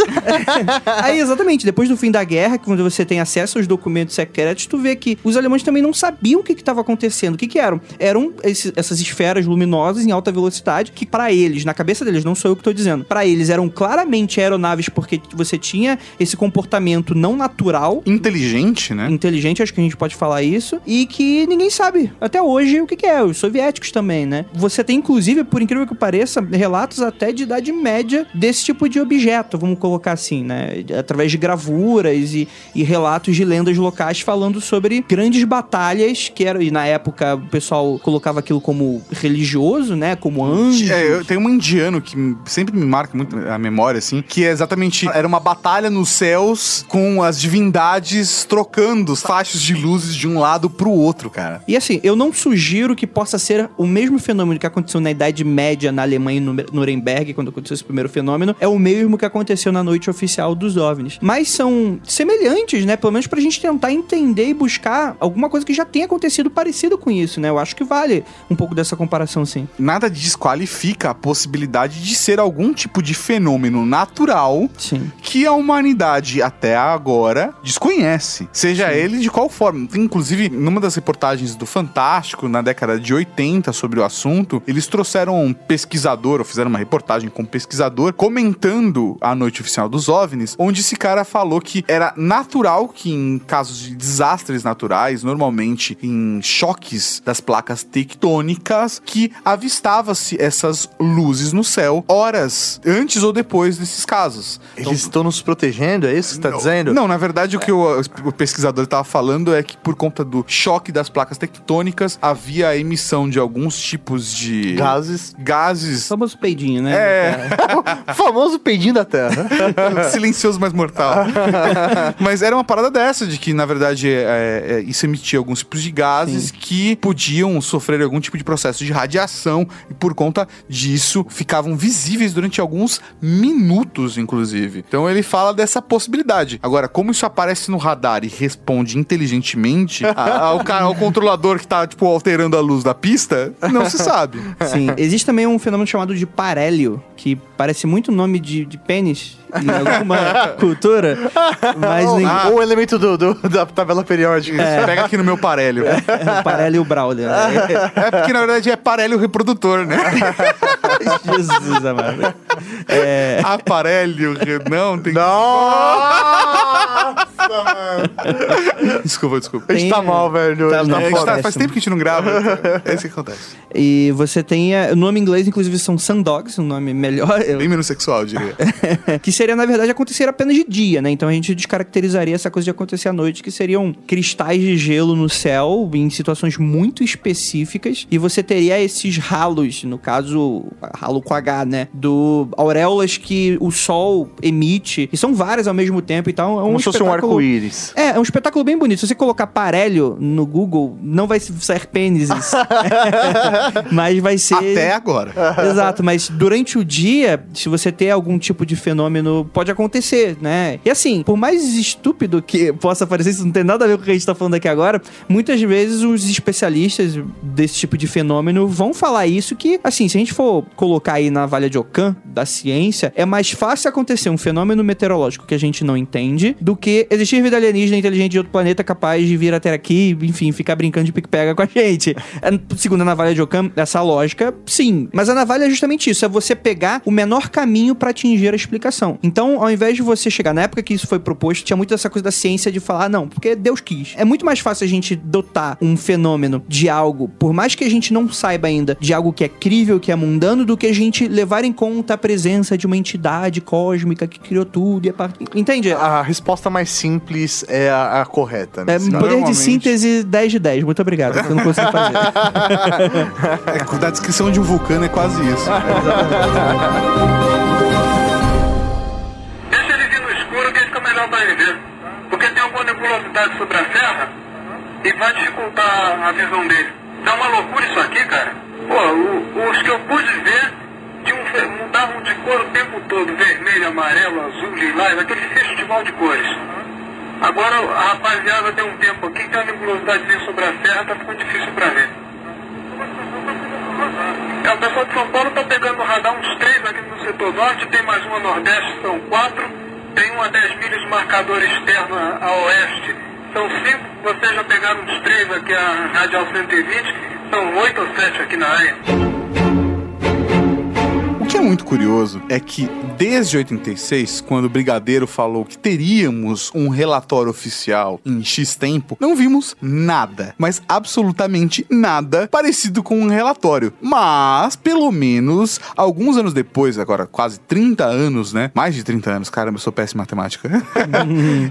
[LAUGHS] Aí, exatamente, depois do fim da guerra, quando você tem acesso aos documentos secretos, tu vê que os alemães também não sabiam o que estava acontecendo. O que, que eram? Eram esse- essas esferas luminosas em alta velocidade, que pra eles, na cabeça deles, não sou eu que tô dizendo, pra eles eram claramente aeronaves porque você tinha esse comportamento não natural. Inteligente, né? Inteligente, acho que a gente pode falar isso, e que ninguém sabe até hoje o que, que é, os soviéticos também, né? Você tem, inclusive, por incrível que pareça, relatos até de idade média desse tipo de objeto, vamos colocar assim, né? Através de gravuras e, e relatos de lendas locais falando sobre grandes batalhas, que eram, e na época o pessoal colocava aquilo como religioso, né? Como anjos. É, eu tenho um indiano que sempre me marca muito a memória, assim, que é exatamente. Era uma batalha nos céus com as divindades trocando fachos de luzes de um lado pro outro, cara. E assim, eu não sugiro que possa ser o mesmo fenômeno que aconteceu na Idade Média na Alemanha, em Nure- Nuremberg, quando aconteceu esse primeiro fenômeno, fenômeno é o mesmo que aconteceu na noite oficial dos OVNIs. Mas são semelhantes, né? Pelo menos pra gente tentar entender e buscar alguma coisa que já tenha acontecido parecido com isso, né? Eu acho que vale um pouco dessa comparação, sim. Nada desqualifica a possibilidade de ser algum tipo de fenômeno natural Sim. que a humanidade até agora desconhece. Seja ele de qual forma. Inclusive, numa das reportagens do Fantástico, na década de 80, sobre o assunto, eles trouxeram um pesquisador, ou fizeram uma reportagem com um pesquisador, comentando a noite oficial dos OVNIs, onde esse cara falou que era natural que em casos de desastres naturais, normalmente em choques das placas tectônicas, que avistava-se essas luzes no céu horas antes ou depois desses casos. Eles estão nos protegendo, é isso que você tá Não. dizendo? Não, na verdade, o que o, o pesquisador estava falando é que por conta do choque das placas tectônicas, havia a emissão de alguns tipos de Gases. gases Famoso peidinho, né? É. [LAUGHS] O famoso peidinho da Terra. [LAUGHS] silencioso, mas mortal. [LAUGHS] mas era uma parada dessa, de que, na verdade, é, é, isso emitia alguns tipos de gases que podiam sofrer algum tipo de processo de radiação e, por conta disso, ficavam visíveis durante alguns minutos, inclusive. Então ele fala dessa possibilidade. Agora, como isso aparece no radar e responde inteligentemente a- ao, cara, ao controlador que tá, tipo, alterando a luz da pista, não se sabe. [LAUGHS] Sim. Existe também um fenômeno chamado de parélio, que parece muito nome de, de pênis em alguma [LAUGHS] cultura, mas nem... Ou o elemento do, do- da tabela periódica. Pega aqui no meu parélio. [LAUGHS] É o parélio Brawler. Né? [LAUGHS] É porque, na verdade, é parélio reprodutor, né? [LAUGHS] Jesus amado. É, Aparelho, re- não, tem Nossa, [LAUGHS] mano. Desculpa, desculpa. A gente tá mal, velho. tá A gente É, tá a gente foda. tá- faz tempo que a gente não grava. É isso que acontece. e você tem... é, O nome em inglês, inclusive, são Sundogs, um nome melhor. eu- Bem menos sexual, eu diria. [LAUGHS] que seria, na verdade, acontecer apenas de dia, né? Então a gente descaracterizaria essa coisa de acontecer à noite, que seriam cristais de gelo no céu, em situações muito específicas, e você teria esses ralos, no caso, ralo com H, né? Do auréolas que o sol emite, e são várias ao mesmo tempo, então é um Como se fosse um espetáculo- arco-íris. É, é um espetáculo bem bonito. Se você colocar parelho no Google, não vai sair pênises. [LAUGHS] mas vai ser. Até agora. Exato, mas durante o dia, se você ter algum tipo de fenômeno, pode acontecer, né? E assim, por mais estúpido que possa parecer, isso não tem nada a ver com o que a gente tá falando aqui agora, muitas vezes os especialistas desse tipo de fenômeno vão falar isso que, assim, se a gente for colocar aí na valha de Ockham, da ciência, é mais fácil acontecer um fenômeno meteorológico que a gente não entende do que existir vida alienígena inteligente de outro planeta capaz de vir até aqui, enfim, ficar brincando de pique-pega com a gente. É, Segundo a navalha de Ockham, essa lógica, sim. Mas a navalha é justamente isso, é você pegar o menor caminho pra atingir a explicação. Então, ao invés de você chegar na época que isso foi proposto, tinha muito essa coisa da ciência de falar, "Ah, não, porque Deus quis. É muito mais fácil a gente dotar um fenômeno de algo, por mais que a gente não saiba ainda, de algo que é crível, que é mundano, do que a gente levar em conta a presença de uma entidade cósmica que criou tudo e a part... Entende? A resposta mais simples é a, a correta, né? É, poder de normalmente- síntese 10 de 10. Muito obrigado, eu não consigo fazer. É, da descrição de um vulcano é quase isso. [LAUGHS] Deixa ele vir no escuro que fica melhor pra ele ver. Porque tem alguma nebulosidade sobre a serra e vai dificultar a visão dele. Tá uma loucura isso aqui, cara. Pô, o- os que eu pude ver mudavam de cor o tempo todo. Vermelho, amarelo, azul, lilás, aquele festival de cores. Agora a rapaziada tem um tempo aqui tem uma nebulosidade sobre a serra, tá ficando difícil pra ver. É, o pessoal de São Paulo está pegando no radar uns três aqui no setor norte, tem mais uma nordeste, são quatro. Tem uma 10 milhas marcador externo a a oeste, são cinco. Vocês já pegaram uns três aqui, a radial 120, são oito ou sete aqui na área. O que é muito curioso é que desde 86, quando o Brigadeiro falou que teríamos um relatório oficial em X tempo, não vimos nada, mas absolutamente nada parecido com um relatório. Mas, pelo menos, alguns anos depois, agora quase 30 anos, né? Mais de 30 anos, caramba, eu sou péssimo em matemática. [LAUGHS]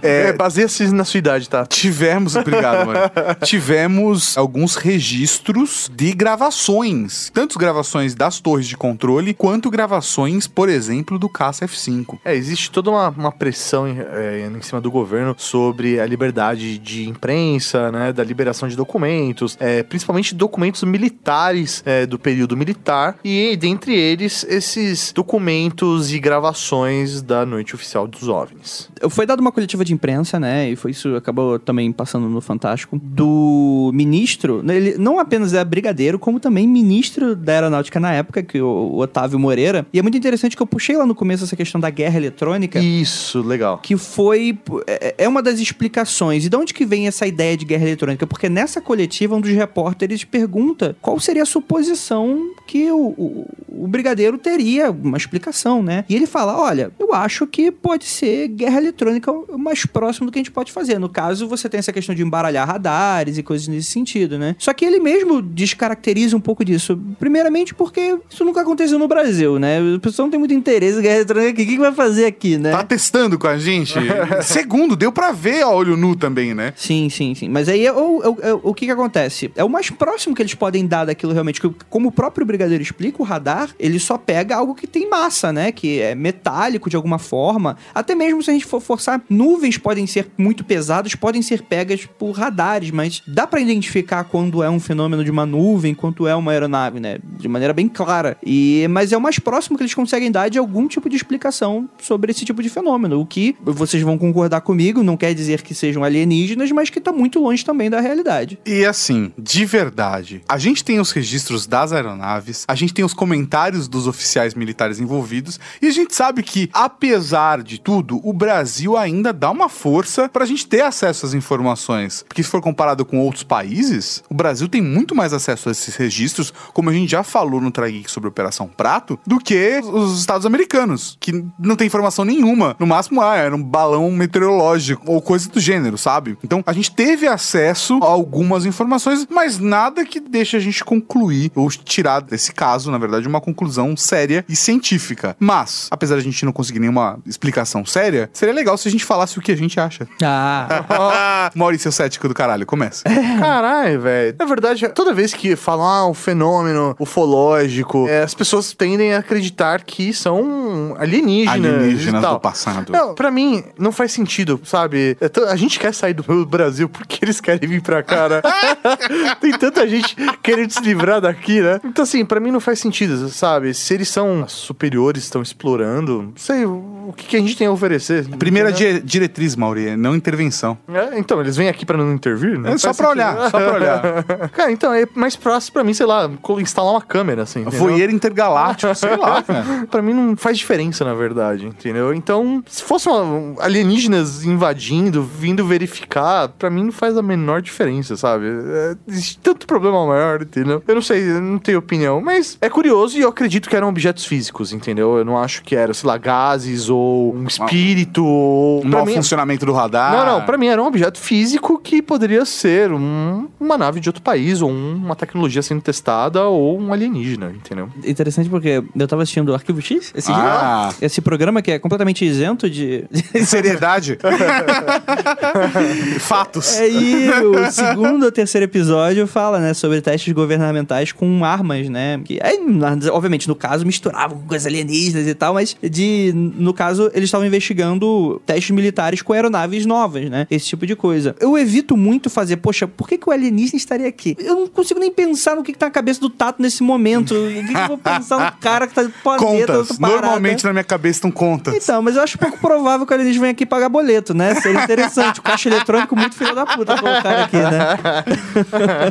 É, baseia-se na sua idade, tá? Tivemos, obrigado, mano. Tivemos alguns registros de gravações, tanto gravações das torres de controle quanto gravações, por exemplo, do caça F5. É, existe toda uma, uma pressão em, é, em cima do governo sobre a liberdade de imprensa, né, da liberação de documentos, é, principalmente documentos militares é, do período militar, e dentre eles esses documentos e gravações da noite oficial dos OVNIs. Foi dada uma coletiva de imprensa, né? E foi isso acabou também passando no Fantástico. Do ministro, né, ele não apenas é brigadeiro, como também ministro da aeronáutica na época, que o o Otávio Moreira. E é muito interessante que eu puxei lá no começo essa questão da guerra eletrônica. Isso, legal. Que foi. É é uma das explicações. E de onde que vem essa ideia de guerra eletrônica? Porque nessa coletiva, um dos repórteres pergunta qual seria a suposição que o, o, o brigadeiro teria uma explicação, né? E ele fala: olha, eu acho que pode ser guerra eletrônica o mais próximo do que a gente pode fazer. No caso, você tem essa questão de embaralhar radares e coisas nesse sentido, né? Só que ele mesmo descaracteriza um pouco disso. Primeiramente porque isso nunca aconteceu no Brasil, né? O pessoal não tem muito interesse em guerra eletrônica aqui. O que, que vai fazer aqui, né? Tá testando com a gente? [LAUGHS] Segundo, deu pra ver a olho nu também, né? Sim, sim, sim. Mas aí é o, é o, é o- o que que acontece? É o mais próximo que eles podem dar daquilo realmente. Como o próprio Brigadeiro explica, o radar, ele só pega algo que tem massa, né? Que é metálico de alguma forma. Até mesmo se a gente for forçar, nuvens podem ser muito pesadas, podem ser pegas por radares, mas dá pra identificar quando é um fenômeno de uma nuvem, quanto é uma aeronave, né? De maneira bem clara. E mas é o mais próximo que eles conseguem dar de algum tipo de explicação sobre esse tipo de fenômeno. O que vocês vão concordar comigo, não quer dizer que sejam alienígenas, mas que tá muito longe também da realidade. E assim, de verdade, a gente tem os registros das aeronaves, a gente tem os comentários dos oficiais militares envolvidos, e a gente sabe que, apesar de tudo, o Brasil ainda dá uma força pra gente ter acesso às informações. Porque se for comparado com outros países, o Brasil tem muito mais acesso a esses registros, como a gente já falou no Trageek sobre a Operação Prato, do que os Estados americanos, que não tem informação nenhuma. No máximo, ah, era um balão meteorológico ou coisa do gênero, sabe? Então a gente teve acesso a algumas informações, mas nada que deixe a gente concluir ou tirar desse caso, na verdade, uma conclusão séria e científica. Mas, apesar de a gente não conseguir nenhuma explicação séria, seria legal se a gente falasse o que a gente acha. Ah, [LAUGHS] Maurício cético do caralho, começa. Caralho, velho. Na verdade, toda vez que falam ah, um fenômeno ufológico, é, as pessoas tendem a acreditar que são alienígenas. Alienígenas do passado. Não, pra mim, não faz sentido, sabe? É a gente quer sair do [LAUGHS] Brasil porque eles querem vir pra cá, né? [LAUGHS] Tem tanta gente querendo se livrar daqui, né? Então, assim, pra mim não faz sentido, sabe? Se eles são superiores, estão explorando, não sei o que, que a gente tem a oferecer. Primeira di- diretriz, Mauri, é não intervenção. É, então, eles vêm aqui pra não intervir? Não É só sentido. olhar, só pra olhar. [LAUGHS] Cara, então é mais próximo pra mim, sei lá, instalar uma câmera, assim. Voeiro intergaláctico, sei lá, [LAUGHS] cara. Pra mim não faz diferença, na verdade, entendeu? Então, se fosse uma, um alienígenas invadindo, vindo verificar, pra mim não faz a menor diferença, sabe? É, existe tanto problema maior, entendeu? Eu não sei, eu não tenho opinião, mas é curioso e eu acredito que eram objetos físicos, entendeu? Eu não acho que era, sei lá, gases ou um espírito ou... Um mau mim- funcionamento do radar. não, não, pra mim era um objeto físico que poderia ser um- uma nave de outro país, ou um- uma tecnologia sendo testada, ou um alienígena, entendeu? interessante porque eu tava assistindo o Arquivo X, esse, Ah. esse programa que é completamente isento de. Seriedade. [LAUGHS] Fatos. É, e o segundo ou terceiro episódio fala, né, sobre testes governamentais com armas, né? Que, aí, na- obviamente, no caso, misturavam com coisas alienígenas e tal, mas de, no caso, eles estavam investigando testes militares com aeronaves novas, né? Esse tipo de coisa. Eu evito muito fazer, poxa, por que, que o alienígena estaria aqui? Eu não consigo nem pensar no que, que tá na cabeça do Tato nesse momento. O que, que eu vou pensar no cara que tá planeta, Contas. Normalmente na minha cabeça estão contas. Então, mas eu acho pouco provável que o alienígena venha aqui pagar boleto, né? Seria interessante. O caixa eletrônico muito filho da puta colocar aqui, né?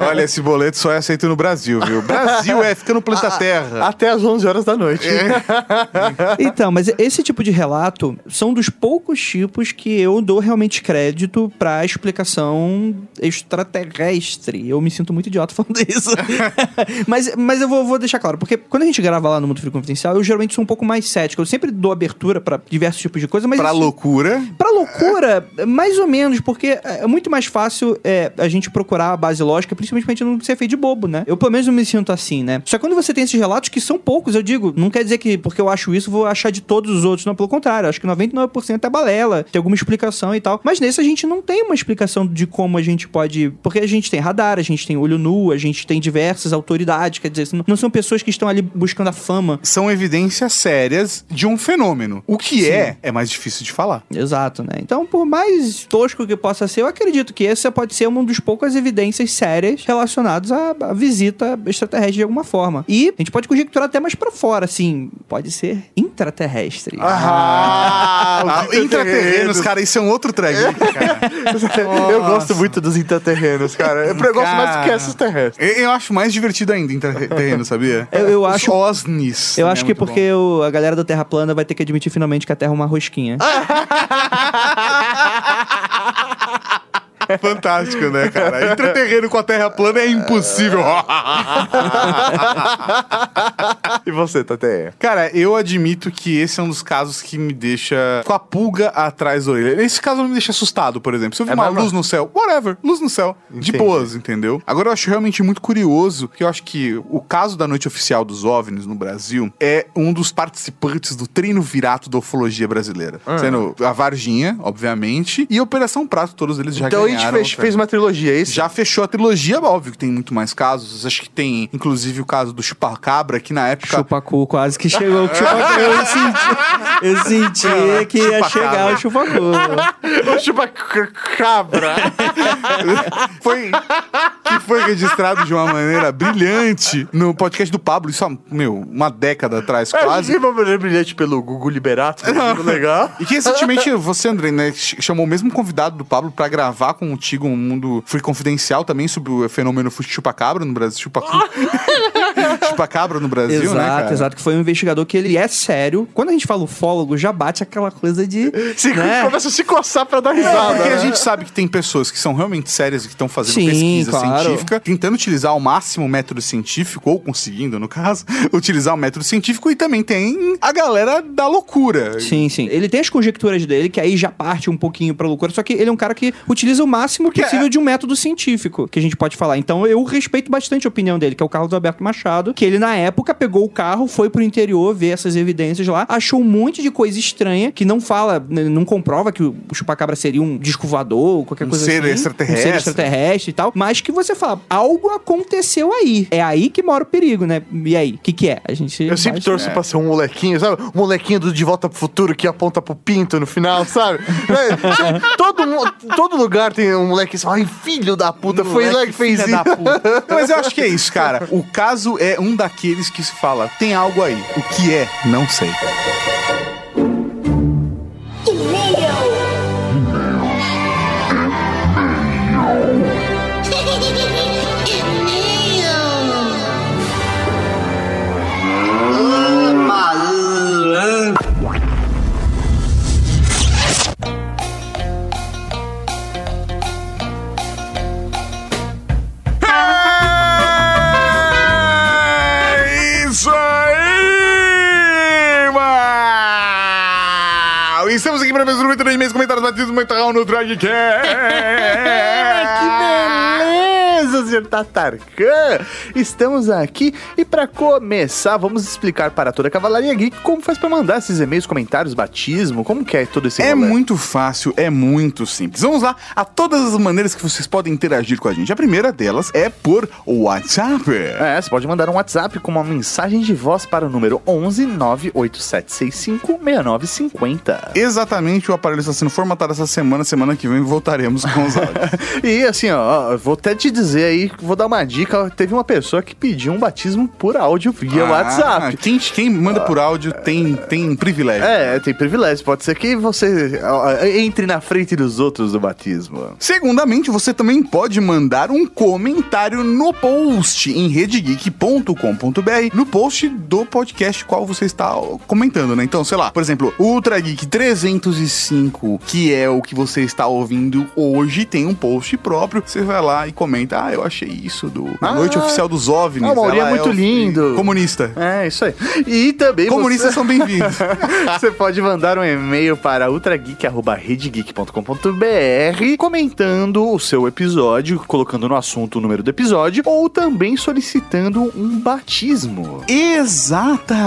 [LAUGHS] Olha, esse boleto só é aceito no Brasil, viu? Brasil é, fica no planeta Terra. Até às 11 horas da noite. Então, mas esse tipo de relato são dos poucos tipos que eu dou realmente crédito pra explicação extraterrestre. Eu me sinto muito idiota [LAUGHS] falando isso. [LAUGHS] mas, mas eu vou, vou deixar claro, porque quando a gente grava lá no Mundo Frio Confidencial, eu geralmente sou um pouco mais cético. Eu sempre dou abertura pra diversos tipos de coisa, mas Pra isso- loucura. Pra loucura, mais ou menos, porque é muito mais fácil é, a gente procurar a base lógica, principalmente não ser feito de bobo, né? Eu pelo menos não me sinto assim, né? Só que quando você tem esses relatos que são poucos, eu digo, não quer dizer que porque eu acho isso, vou achar de todos os outros. Não, pelo contrário. Acho que 99% é balela, tem alguma explicação e tal. Mas nesse a gente não tem uma explicação de como a gente pode. Porque a gente tem radar, a gente tem olho nu, a gente tem diversas autoridades, quer dizer, não- são pessoas que estão ali buscando a fama. São evidências sérias de um fenômeno. O que é, é mais difícil de falar. Exato, né? Então, por mais tosco que possa ser, eu acredito que essa pode ser uma das poucas evidências sérias relacionadas à, à visita extraterrestre de alguma forma. E a gente pode conjecturar até mais pra fora, assim, pode ser intraterrestre. Ah, Ah, os intraterrenos, cara, isso é um outro traguinho, cara. Eu gosto muito dos intraterrenos, cara. Eu, eu gosto mais do que esses terrestres. Eu, eu acho mais divertido ainda intraterreno, sabia? Eu- eu Os acho- OSNIs. Eu né, acho que muito porque o- a galera da Terra plana vai ter que admitir finalmente que a Terra é uma rosquinha. [LAUGHS] Fantástico, né, cara? Intraterreno com a terra plana é impossível. [LAUGHS] [LAUGHS] E você, Tateia? Cara, eu admito que esse é um dos casos que me deixa com a pulga atrás da orelha. Esse caso não me deixa assustado, por exemplo. Se eu ver É uma luz no céu, whatever, luz no céu. De Entendi. boas, entendeu? Agora eu acho realmente muito curioso que eu acho que o caso da noite oficial dos OVNIs no Brasil é um dos participantes do treino virato da ufologia brasileira. Ah. Sendo a Varginha, obviamente, e a Operação Prato, todos eles já Então a gente ganharam. fez, fez uma trilogia, é isso? Já fechou a trilogia, óbvio que tem muito mais casos. Acho que tem, inclusive, o caso do Chupacabra, que na época. Chupacu quase que chegou. o Chupacu, [LAUGHS] eu senti, eu senti que ia Chupacabra. chegar o Chupacu. O chupa cabra. foi que foi registrado de uma maneira brilhante no podcast do Pablo, isso há, meu, uma década atrás, Quase. quase. uma mulher brilhante pelo Gugu Liberato. muito legal. E que recentemente você, André, né, ch- chamou o mesmo convidado do Pablo pra gravar contigo um mundo Free Confidencial também sobre o fenômeno chupacabra no Brasil. Chupacu. [LAUGHS] chupacabra no Brasil, exato, né, cara? exato. Que foi um investigador que ele é sério. Quando a gente fala ufólogo, já bate aquela coisa de. [LAUGHS] Se né? começa a se coçar pra dar É, risada. porque a né? gente sabe que tem pessoas que são realmente sérias e que estão fazendo Sim, pesquisa claro. científica, tentando utilizar ao máximo o método científico, ou conseguindo, no caso, [LAUGHS] utilizar o método científico, e também tem a galera da loucura. Sim, sim. Ele tem as conjecturas dele, que aí já parte um pouquinho pra loucura, só que ele é um cara que utiliza o máximo possível de um método científico, que a gente pode falar. Então eu respeito bastante a opinião dele, que é o Carlos Alberto Machado, que ele na época pegou o carro, foi pro interior ver essas evidências lá, achou um monte de coisa estranha, que não fala, né, não comprova que o chupacabra seria um disco voador, qualquer Um coisa ser assim. extraterrestre. Um ser extraterrestre e tal, mas que você fala, algo aconteceu aí. É aí que mora o perigo, né? E aí, o que que é? A gente Eu sempre torço pra ser um molequinho, sabe? Um molequinho do De Volta pro Futuro que aponta pro pinto no final, sabe? É, todo, todo lugar tem um moleque assim, ai, filho da puta, foi lá que fez isso. Mas eu acho que é isso, cara. O caso é um daqueles que se fala, tem algo aí. O que é? Não sei. Batidos, mental no Dragcast. [LAUGHS] Que senhor Tatarkan! Estamos aqui e pra começar, vamos explicar para toda a Cavalaria Geek como faz pra mandar esses e-mails, comentários, batismo, como que é todo esse É rolê? muito fácil, é muito simples. Vamos lá a todas as maneiras que vocês podem interagir com a gente. A primeira delas é por WhatsApp. É, você pode mandar um WhatsApp com uma mensagem de voz para o número 11 98765 6950. Exatamente, o aparelho está sendo formatado essa semana. Semana que vem voltaremos com os áudios. [LAUGHS] E assim, ó, vou até te dizer aí, vou dar uma dica. Teve uma pessoa que pediu um batismo por áudio via Ah, WhatsApp. Quem, quem manda por áudio tem, tem privilégio. É, tem privilégio. Pode ser que você entre na frente dos outros do batismo. Segundamente, você também pode mandar um comentário no post em redegeek.com.br, no post do podcast qual você está comentando, né? Então, sei lá, por exemplo, Ultra Geek 305, que é o que você está ouvindo hoje, tem um post próprio. Você vai lá e comenta: Ah, eu achei isso do na Noite Oficial dos OVNIs. Ah, o Mauri é Ela muito o- lindo. Comunista. É, isso aí. E também Comunistas você... são bem-vindos. [LAUGHS] Você pode mandar um e-mail para ultrageek.redgeek.com.br comentando o seu episódio, colocando no assunto o número do episódio, ou também solicitando um batismo.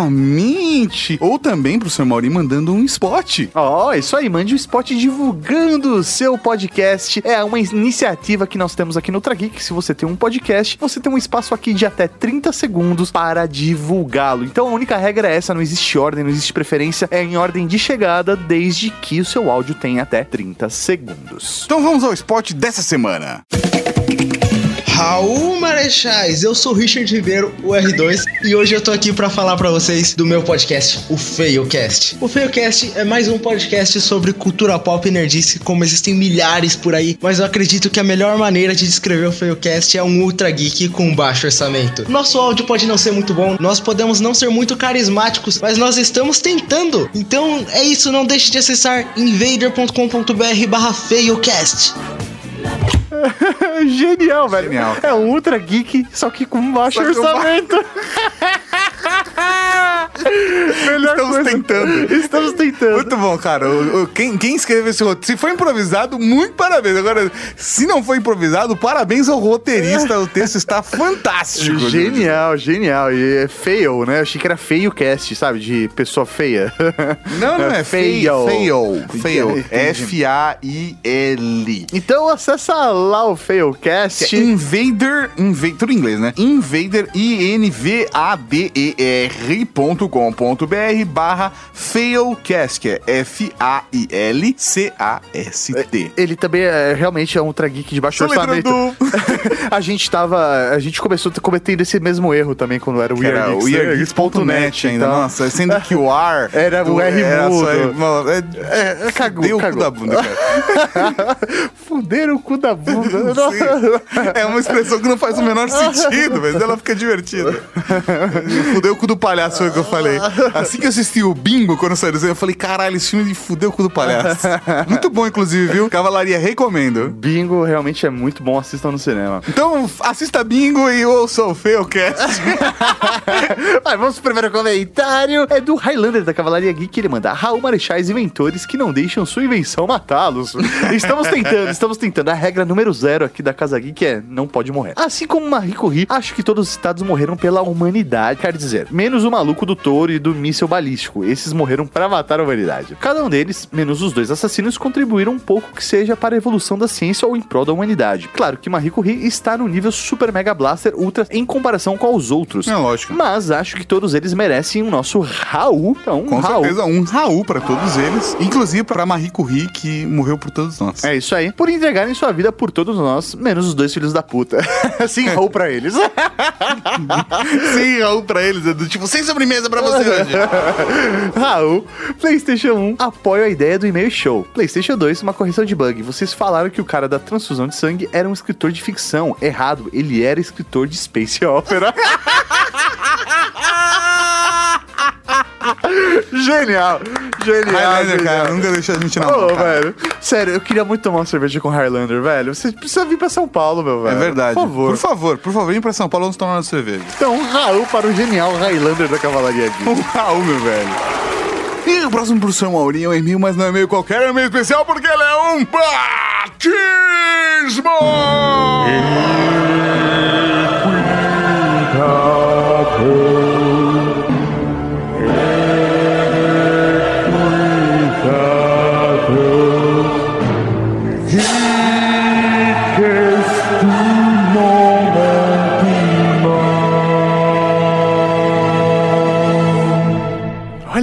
Exatamente! Ou também pro seu Mauri mandando um spot. Ó, isso aí, mande um spot divulgando o seu podcast. É uma iniciativa que nós temos aqui no Ultra Geek. Se você tem um podcast, você tem um espaço aqui de até 30 segundos para divulgá-lo. Então a única regra é essa, não existe ordem, não existe preferência, é em ordem de chegada, desde que o seu áudio tenha até 30 segundos. Então vamos ao spot dessa semana. Raul Marechais, eu sou Richard Ribeiro, o R2, e hoje eu tô aqui pra falar pra vocês do meu podcast, o Failcast. O Failcast é mais um podcast sobre cultura pop e nerdice, como existem milhares por aí, mas eu acredito que a melhor maneira de descrever o Failcast é um ultra geek com baixo orçamento. Nosso áudio pode não ser muito bom, nós podemos não ser muito carismáticos, mas nós estamos tentando. Então é isso, não deixe de acessar invader.com.br barra Failcast. [LAUGHS] Genial, velho. Genial. É um Ultra Geek, só que com baixo Só orçamento. [LAUGHS] [LAUGHS] Melhor Estamos coisa. tentando. Estamos tentando. Muito bom, cara. O- o- quem, quem escreveu esse roteiro? Se foi improvisado, muito parabéns. Agora, se não foi improvisado, parabéns ao roteirista. O texto está fantástico. Genial, genial. E é fail, né? Eu achei que era feio cast, sabe? De pessoa feia. Não, não [LAUGHS] é fail. fail. Fail. Entendi. F-A-I-L. Então acessa lá o Failcast. Invader, inva tudo em inglês, né? Invader, I-N-V-A-D-E-R.com.br barra Failcast, que é F-A-I-L-C-A-S-T. Ele também é, realmente é um Ultra Geek de baixo orçamento. Soletrando. [LAUGHS] a gente tava. A gente começou cometendo esse mesmo erro também quando era o weirdgeeks.net ainda. então- Nossa, sendo que o ar [LAUGHS] Era o R mudo. mano, é, É, cagou, deu o cu cagou. da bunda, cara. [LAUGHS] Fuderam o cu da bunda. É uma expressão que não faz o menor sentido, mas ela fica divertida. Fudeu o cu do palhaço, foi o que eu falei. Assim que eu assisti o Bingo, quando saiu eu falei, caralho, esse filme de fudeu o cu do palhaço. [LAUGHS] Muito bom, inclusive, viu? Cavalaria, recomendo. Bingo realmente é muito bom, assistam no cinema. Então, assista Bingo e ouça o Failcast. Mas [LAUGHS] vamos pro primeiro comentário. É do Highlander da Cavalaria Geek. Ele manda Raul Marechais inventores que não deixam sua invenção matá-los. [LAUGHS] estamos tentando, estamos tentando. A regra número zero aqui da Casa Geek é não pode morrer. Assim como Marie Curie, acho que todos os estados morreram pela humanidade. Quer dizer, menos o maluco do touro e do míssil balístico. Esses morreram para matar a humanidade. Cada um deles, menos os dois assassinos, contribuíram um pouco que seja para a evolução da ciência ou em prol da humanidade. Claro que Marie Curie está no nível Super Mega Blaster Ultra em comparação com os outros. É lógico. Mas acho que todos eles merecem o nosso Raul. Então, Com Raul. certeza, um Raul pra todos eles. Inclusive pra Marie Curie, que morreu por todos nós. É isso aí. Por entregarem sua vida por todos nós, menos os dois filhos da puta. [LAUGHS] Sim, Raul pra eles. [LAUGHS] Sim, Raul pra eles. É do tipo, sem sobremesa pra você hoje. [LAUGHS] Raul, PlayStation 1 apoia a ideia do e-mail show. PlayStation 2, uma correção de bug. Vocês falaram que o cara da transfusão de sangue era um escritor de ficção. Errado, ele era escritor de space [LAUGHS] opera. [LAUGHS] genial, genial. Highlander, genial. cara, nunca deixou a gente na Ô, mão, velho. Sério, eu queria muito tomar uma cerveja com Highlander, velho. Você precisa vir pra São Paulo, meu velho. É verdade. Por favor. Por favor, por favor, vem pra São Paulo, vamos tomar uma cerveja. Então, um Raul para o genial Highlander da Cavalaria Geek. Um Raul, meu velho. E o próximo pro seu Maurinho é um e-mail, mas não é e-mail qualquer, é um e-mail especial porque ele é um batismo!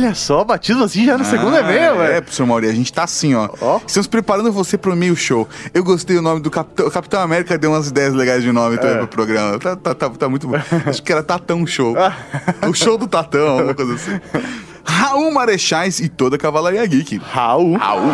Olha só, batismo assim já no segundo Ah, e-mail, É, professor Mauri, a gente tá assim, ó. Ó. Estamos preparando você pro e-mail show. Eu gostei do nome do Capitão. O Capitão América deu umas ideias legais de nome também pro programa. Tá, tá, tá, tá muito bom. [LAUGHS] Acho que era Tatão Show. o show do Tatão, alguma coisa assim. [LAUGHS] Raul Marechais e toda a Cavalaria Geek. Raul. Raul.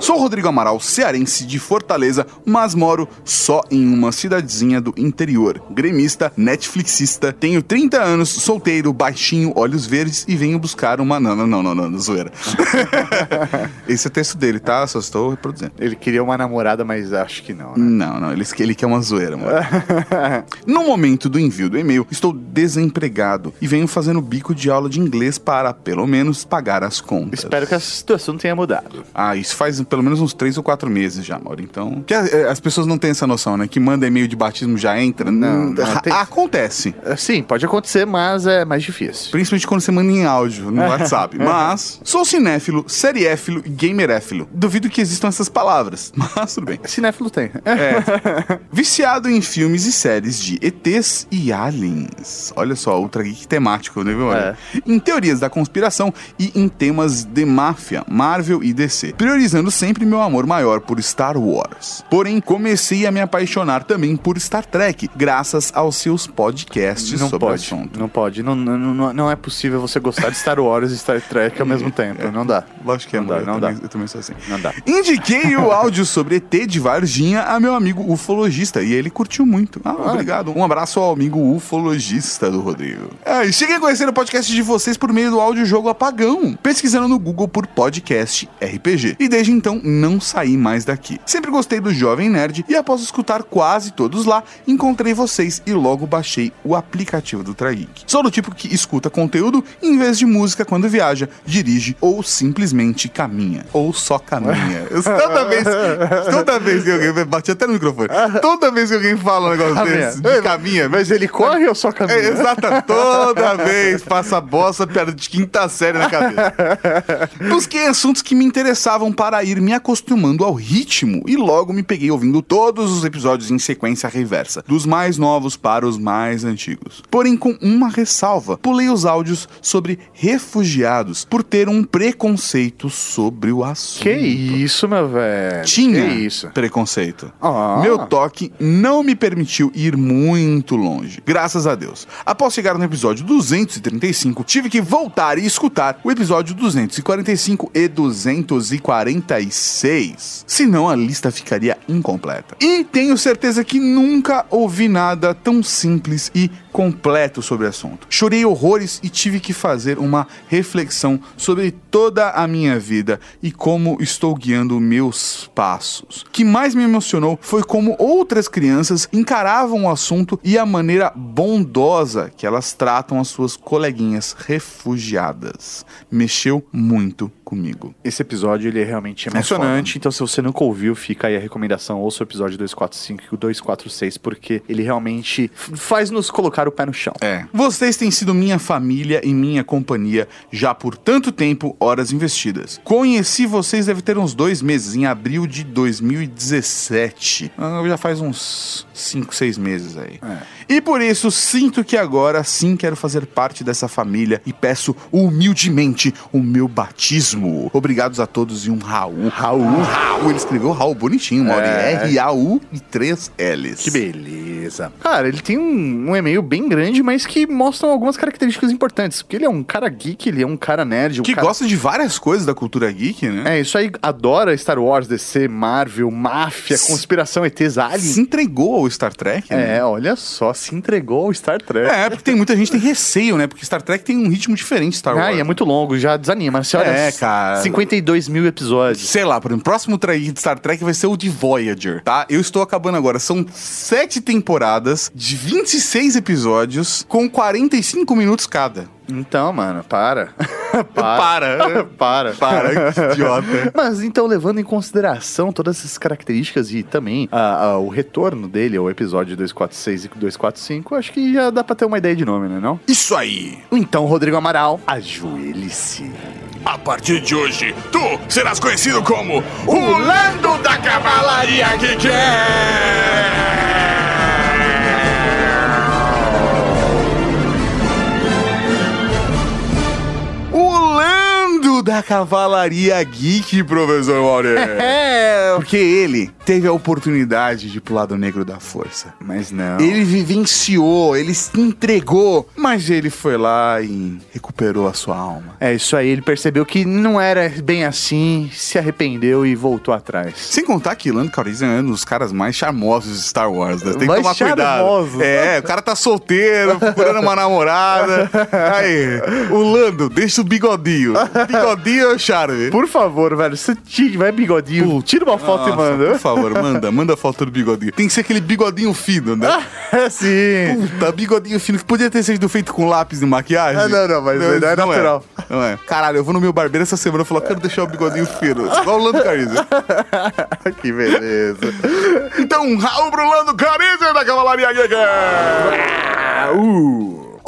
Sou Rodrigo Amaral, cearense de Fortaleza, mas moro só em uma cidadezinha do interior. Gremista, Netflixista, tenho 30 anos, solteiro, baixinho, olhos verdes e venho buscar uma. Não, não, não, não, não, zoeira. [LAUGHS] Esse é o texto dele, tá? Só estou reproduzindo. Ele queria uma namorada, mas acho que não, né? Não, não, ele, ele quer uma zoeira, mano. [LAUGHS] no momento do envio do e-mail, estou desempregado e venho fazendo bico de aula de inglês para, pelo menos, pagar as contas. Espero que essa situação tenha mudado. Ah, isso faz pelo menos uns três ou quatro meses já, Mauro. Então. Que a- as pessoas não têm essa noção, né? Que manda e-mail de batismo já entra. Não, não Ah, tem- Acontece. É, Sim, pode acontecer, mas é mais difícil. Principalmente quando você manda em áudio no [LAUGHS] WhatsApp. Mas, sou cinéfilo, seriéfilo e gameréfilo. Duvido que existam essas palavras, [LAUGHS] mas tudo bem. Cinéfilo tem. É. [LAUGHS] Viciado em filmes e séries de ETs e aliens. Olha só, Ultra Geek temático, né, meu? É. Em teorias da conspiração e em temas de máfia, Marvel e DC. Priorizando sempre meu amor maior por Star Wars. Porém, comecei a me apaixonar também por Star Trek, graças aos seus podcasts Não sobre o pode, assunto. não pode. Não, não, não, é possível você gostar de Star Wars e Star Trek ao mesmo [LAUGHS] tempo. Não dá. Lógico que é, Não dá, não também-. Eu também sou assim. Não dá. Indiquei o [LAUGHS] áudio sobre ET de Varginha a meu amigo ufologista e ele curtiu muito. Ah, obrigado. Um abraço ao amigo ufologista do Rodrigo. E cheguei a conhecer o podcast de vocês por meio do áudio jogo Apagão, pesquisando no Google por podcast RPG. E desde então não saí mais daqui. Sempre gostei do Jovem Nerd e após escutar quase todos lá, encontrei vocês e logo baixei o aplicativo do Trageek. Sou do tipo que escuta conteúdo em vez de música quando viaja, dirige ou simplesmente caminha. Ou só caminha. Eu- toda vez, toda vez que alguém bate até no microfone, toda vez que alguém fala um negócio Caminha. desse, de caminha, Mas ele corre ou só caminha? é, exata, toda vez passa bosta, piada de quinta série na cabeça. Busquei assuntos que me interessavam para ir me acostumando ao ritmo e logo me peguei ouvindo todos os episódios em sequência reversa, dos mais novos para os mais antigos. Porém, com uma ressalva, pulei os áudios sobre refugiados por ter um preconceito sobre o assunto. Que isso, meu velho? Tinha Que isso? preconceito. Ah. Meu toque não me permitiu ir muito longe. Graças a Deus. Após chegar no episódio 235, tive que voltar e escutar o episódio 245 e 246. Senão a lista ficaria incompleta. E tenho certeza que nunca ouvi nada tão simples e completo sobre o assunto. Chorei horrores e tive que fazer uma reflexão sobre toda a minha vida e como estou guiando meus passos. O que mais me emocionou foi como outras crianças encaravam o assunto e a maneira bondosa que elas tratam as suas coleguinhas refugiadas. Mexeu muito comigo. Esse episódio ele é realmente emocionante, então se você nunca ouviu, fica aí a recomendação, ouça o episódio 245 e o 246, porque ele realmente faz nos colocar o pé no chão. É. Vocês têm sido minha família e minha companhia já por tanto tempo, horas investidas. Conheci vocês deve ter uns dois meses, em abril de 2017. Ah, já faz uns 5, 6 meses aí. E por isso sinto que agora sim quero fazer parte dessa família e peço humildemente o meu batismo. Obrigados a todos e um Raul. Raul. Raul. Ele escreveu Raul bonitinho, hora É. R-A-U e três L's. Que beleza. Cara, ele tem um, um e-mail bem grande, mas que mostram algumas características importantes. Porque ele é um cara geek, ele é um cara nerd. um Que cara... gosta de várias coisas da cultura geek, né? É, isso aí adora Star Wars, DC, Marvel, máfia, conspiração, ETs, aliens. Se entregou ao Star Trek, né? É, olha só, se entregou ao Star Trek. É, porque tem muita gente tem receio, né? Porque Star Trek tem um ritmo diferente de Star Wars. Ah, e é muito longo, já desanima. Você olha, É, cara. 52 mil episódios. Sei lá, por exemplo, o próximo traí de Star Trek vai ser o de Voyager, tá? Eu estou acabando agora. São sete temporadas de 26 episódios com 45 minutos cada. Então, mano, para. [LAUGHS] Para. [LAUGHS] para. Para, que idiota. [LAUGHS] Mas então, levando em consideração todas essas características e também ah, ah, o retorno dele ao episódio 246 e 245, acho que já dá pra ter uma ideia de nome, né? Não? Isso aí. Então, Rodrigo Amaral, ajoelhe-se. A partir de hoje, tu serás conhecido como o Lando da Cavalaria! O da Cavalaria Geek, professor Mauri. [LAUGHS] É, Porque ele teve a oportunidade de ir pro lado negro da força. mas não. Ele vivenciou, ele se entregou, mas ele foi lá e recuperou a sua alma. É isso aí, ele percebeu que não era bem assim, se arrependeu e voltou atrás. Sem contar que Lando Calrissian é um dos caras mais charmosos de Star Wars, né? Tem que Mais tomar cuidado. charmosos. É, o cara tá solteiro, procurando uma namorada. [LAUGHS] Aí, o Lando, deixa o bigodinho. Bigodinho [LAUGHS] é o charme. Por favor, velho, se tiver bigodinho, tira uma foto e Nossa, manda. Por favor, manda, manda a foto do bigodinho. Tem que ser aquele bigodinho fino, né? [LAUGHS] Sim. Puta, bigodinho fino que podia ter sido feito com lápis de maquiagem. Ah, não, não, mas não é natural. não é. Caralho, eu vou no meu barbeiro essa semana e falo, quero deixar o bigodinho fino. Igual o Lando Calrissian. [LAUGHS] que beleza. Então, um Raul pro Lando Calrissian da Cavalaria Geek.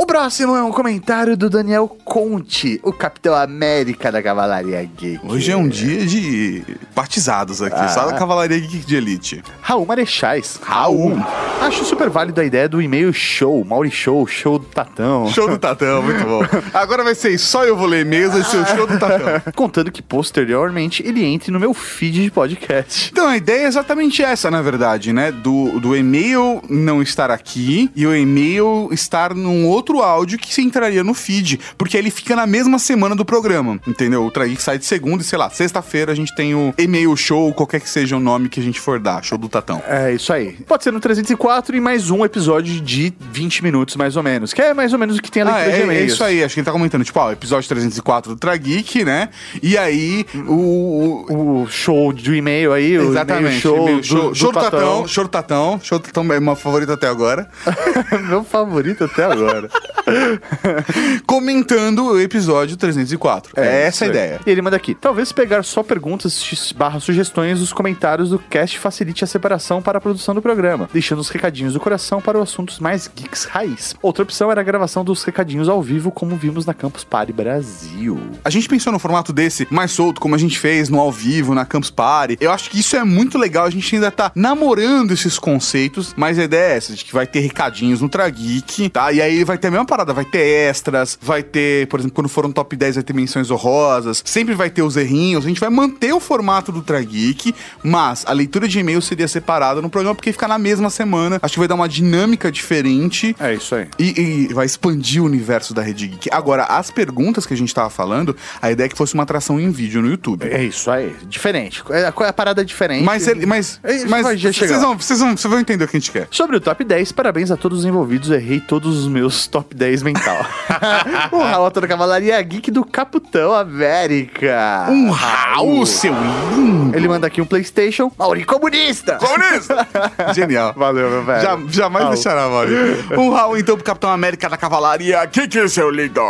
O próximo é um comentário do Daniel Conte, o Capitão América da Cavalaria Geek. Hoje é um dia de batizados aqui, Ah. só da Cavalaria Geek de Elite. Raul Marechais. Raul. Acho super válido a ideia do e-mail show, Mauri Show, show do Tatão. Show do Tatão, muito bom. [LAUGHS] Agora vai ser só eu vou ler e-mails, vai ser o show do Tatão. Contando que posteriormente ele entre no meu feed de podcast. Então, a ideia é exatamente essa, na verdade, né? Do, do e-mail não estar aqui e o e-mail estar num outro áudio que se entraria no feed, porque ele fica na mesma semana do programa, entendeu? O Trageek sai de segunda e, sei lá, sexta-feira a gente tem o e-mail show, qualquer que seja o nome que a gente for dar, show do Tatão. É isso aí. Pode ser no 304 e mais um episódio de 20 minutos, mais ou menos. Que é mais ou menos o que tem a Ah, leitura é, de é e-mails. isso aí, acho que ele tá comentando, tipo, ó, episódio 304 do Trageek, né? E aí, o, O show do e-mail aí, o Exatamente. e-mail show, e-mail do, show, do show do Tatão. Tatão, show do Tatão, show do Tatão é meu favorito até agora. [LAUGHS] Meu favorito até agora. [LAUGHS] Comentando o episódio 304. É, essa a ideia. E ele manda aqui. Talvez pegar só perguntas barra sugestões dos comentários do cast facilite a separação para a produção do programa, deixando os recadinhos do coração para os assuntos mais geeks raiz. Outra opção era a gravação dos recadinhos ao vivo, como vimos na Campus Party Brasil. A gente pensou no formato desse mais solto, como a gente fez no ao vivo, na Campus Party. Eu acho que isso é muito legal. A gente ainda tá namorando esses conceitos, mas a ideia é essa, de que vai ter recadinhos no Trageek, tá? E aí vai ter a mesma parada, vai ter extras, vai ter, por exemplo, quando for um top 10 vai ter menções honrosas, sempre vai ter os errinhos. A gente vai manter o formato do Trageek, mas a leitura de e-mail seria separada no programa porque fica na mesma semana. Acho que vai dar uma dinâmica diferente. É isso aí. E, e vai expandir o universo da Rede Geek. Agora, as perguntas que a gente tava falando, a ideia é que fosse uma atração em vídeo no YouTube. É isso aí. Diferente. É, a- parada é diferente. Mas, ele, mas, É, mas vai já vocês, vão, vocês, vão, vocês vão entender o que a gente quer. Sobre o top 10, parabéns a todos os envolvidos. Errei todos os meus top 10 mental. [LAUGHS] o Raul da Cavalaria Geek do Capitão América. Um Raul, seu lindo! Ele manda aqui um PlayStation. Mauri Comunista! Comunista! [LAUGHS] Genial. Valeu, meu velho. Já, jamais Raul. deixará, Mauri. Um Raul, então, pro Capitão América da Cavalaria. Que é seu lindo?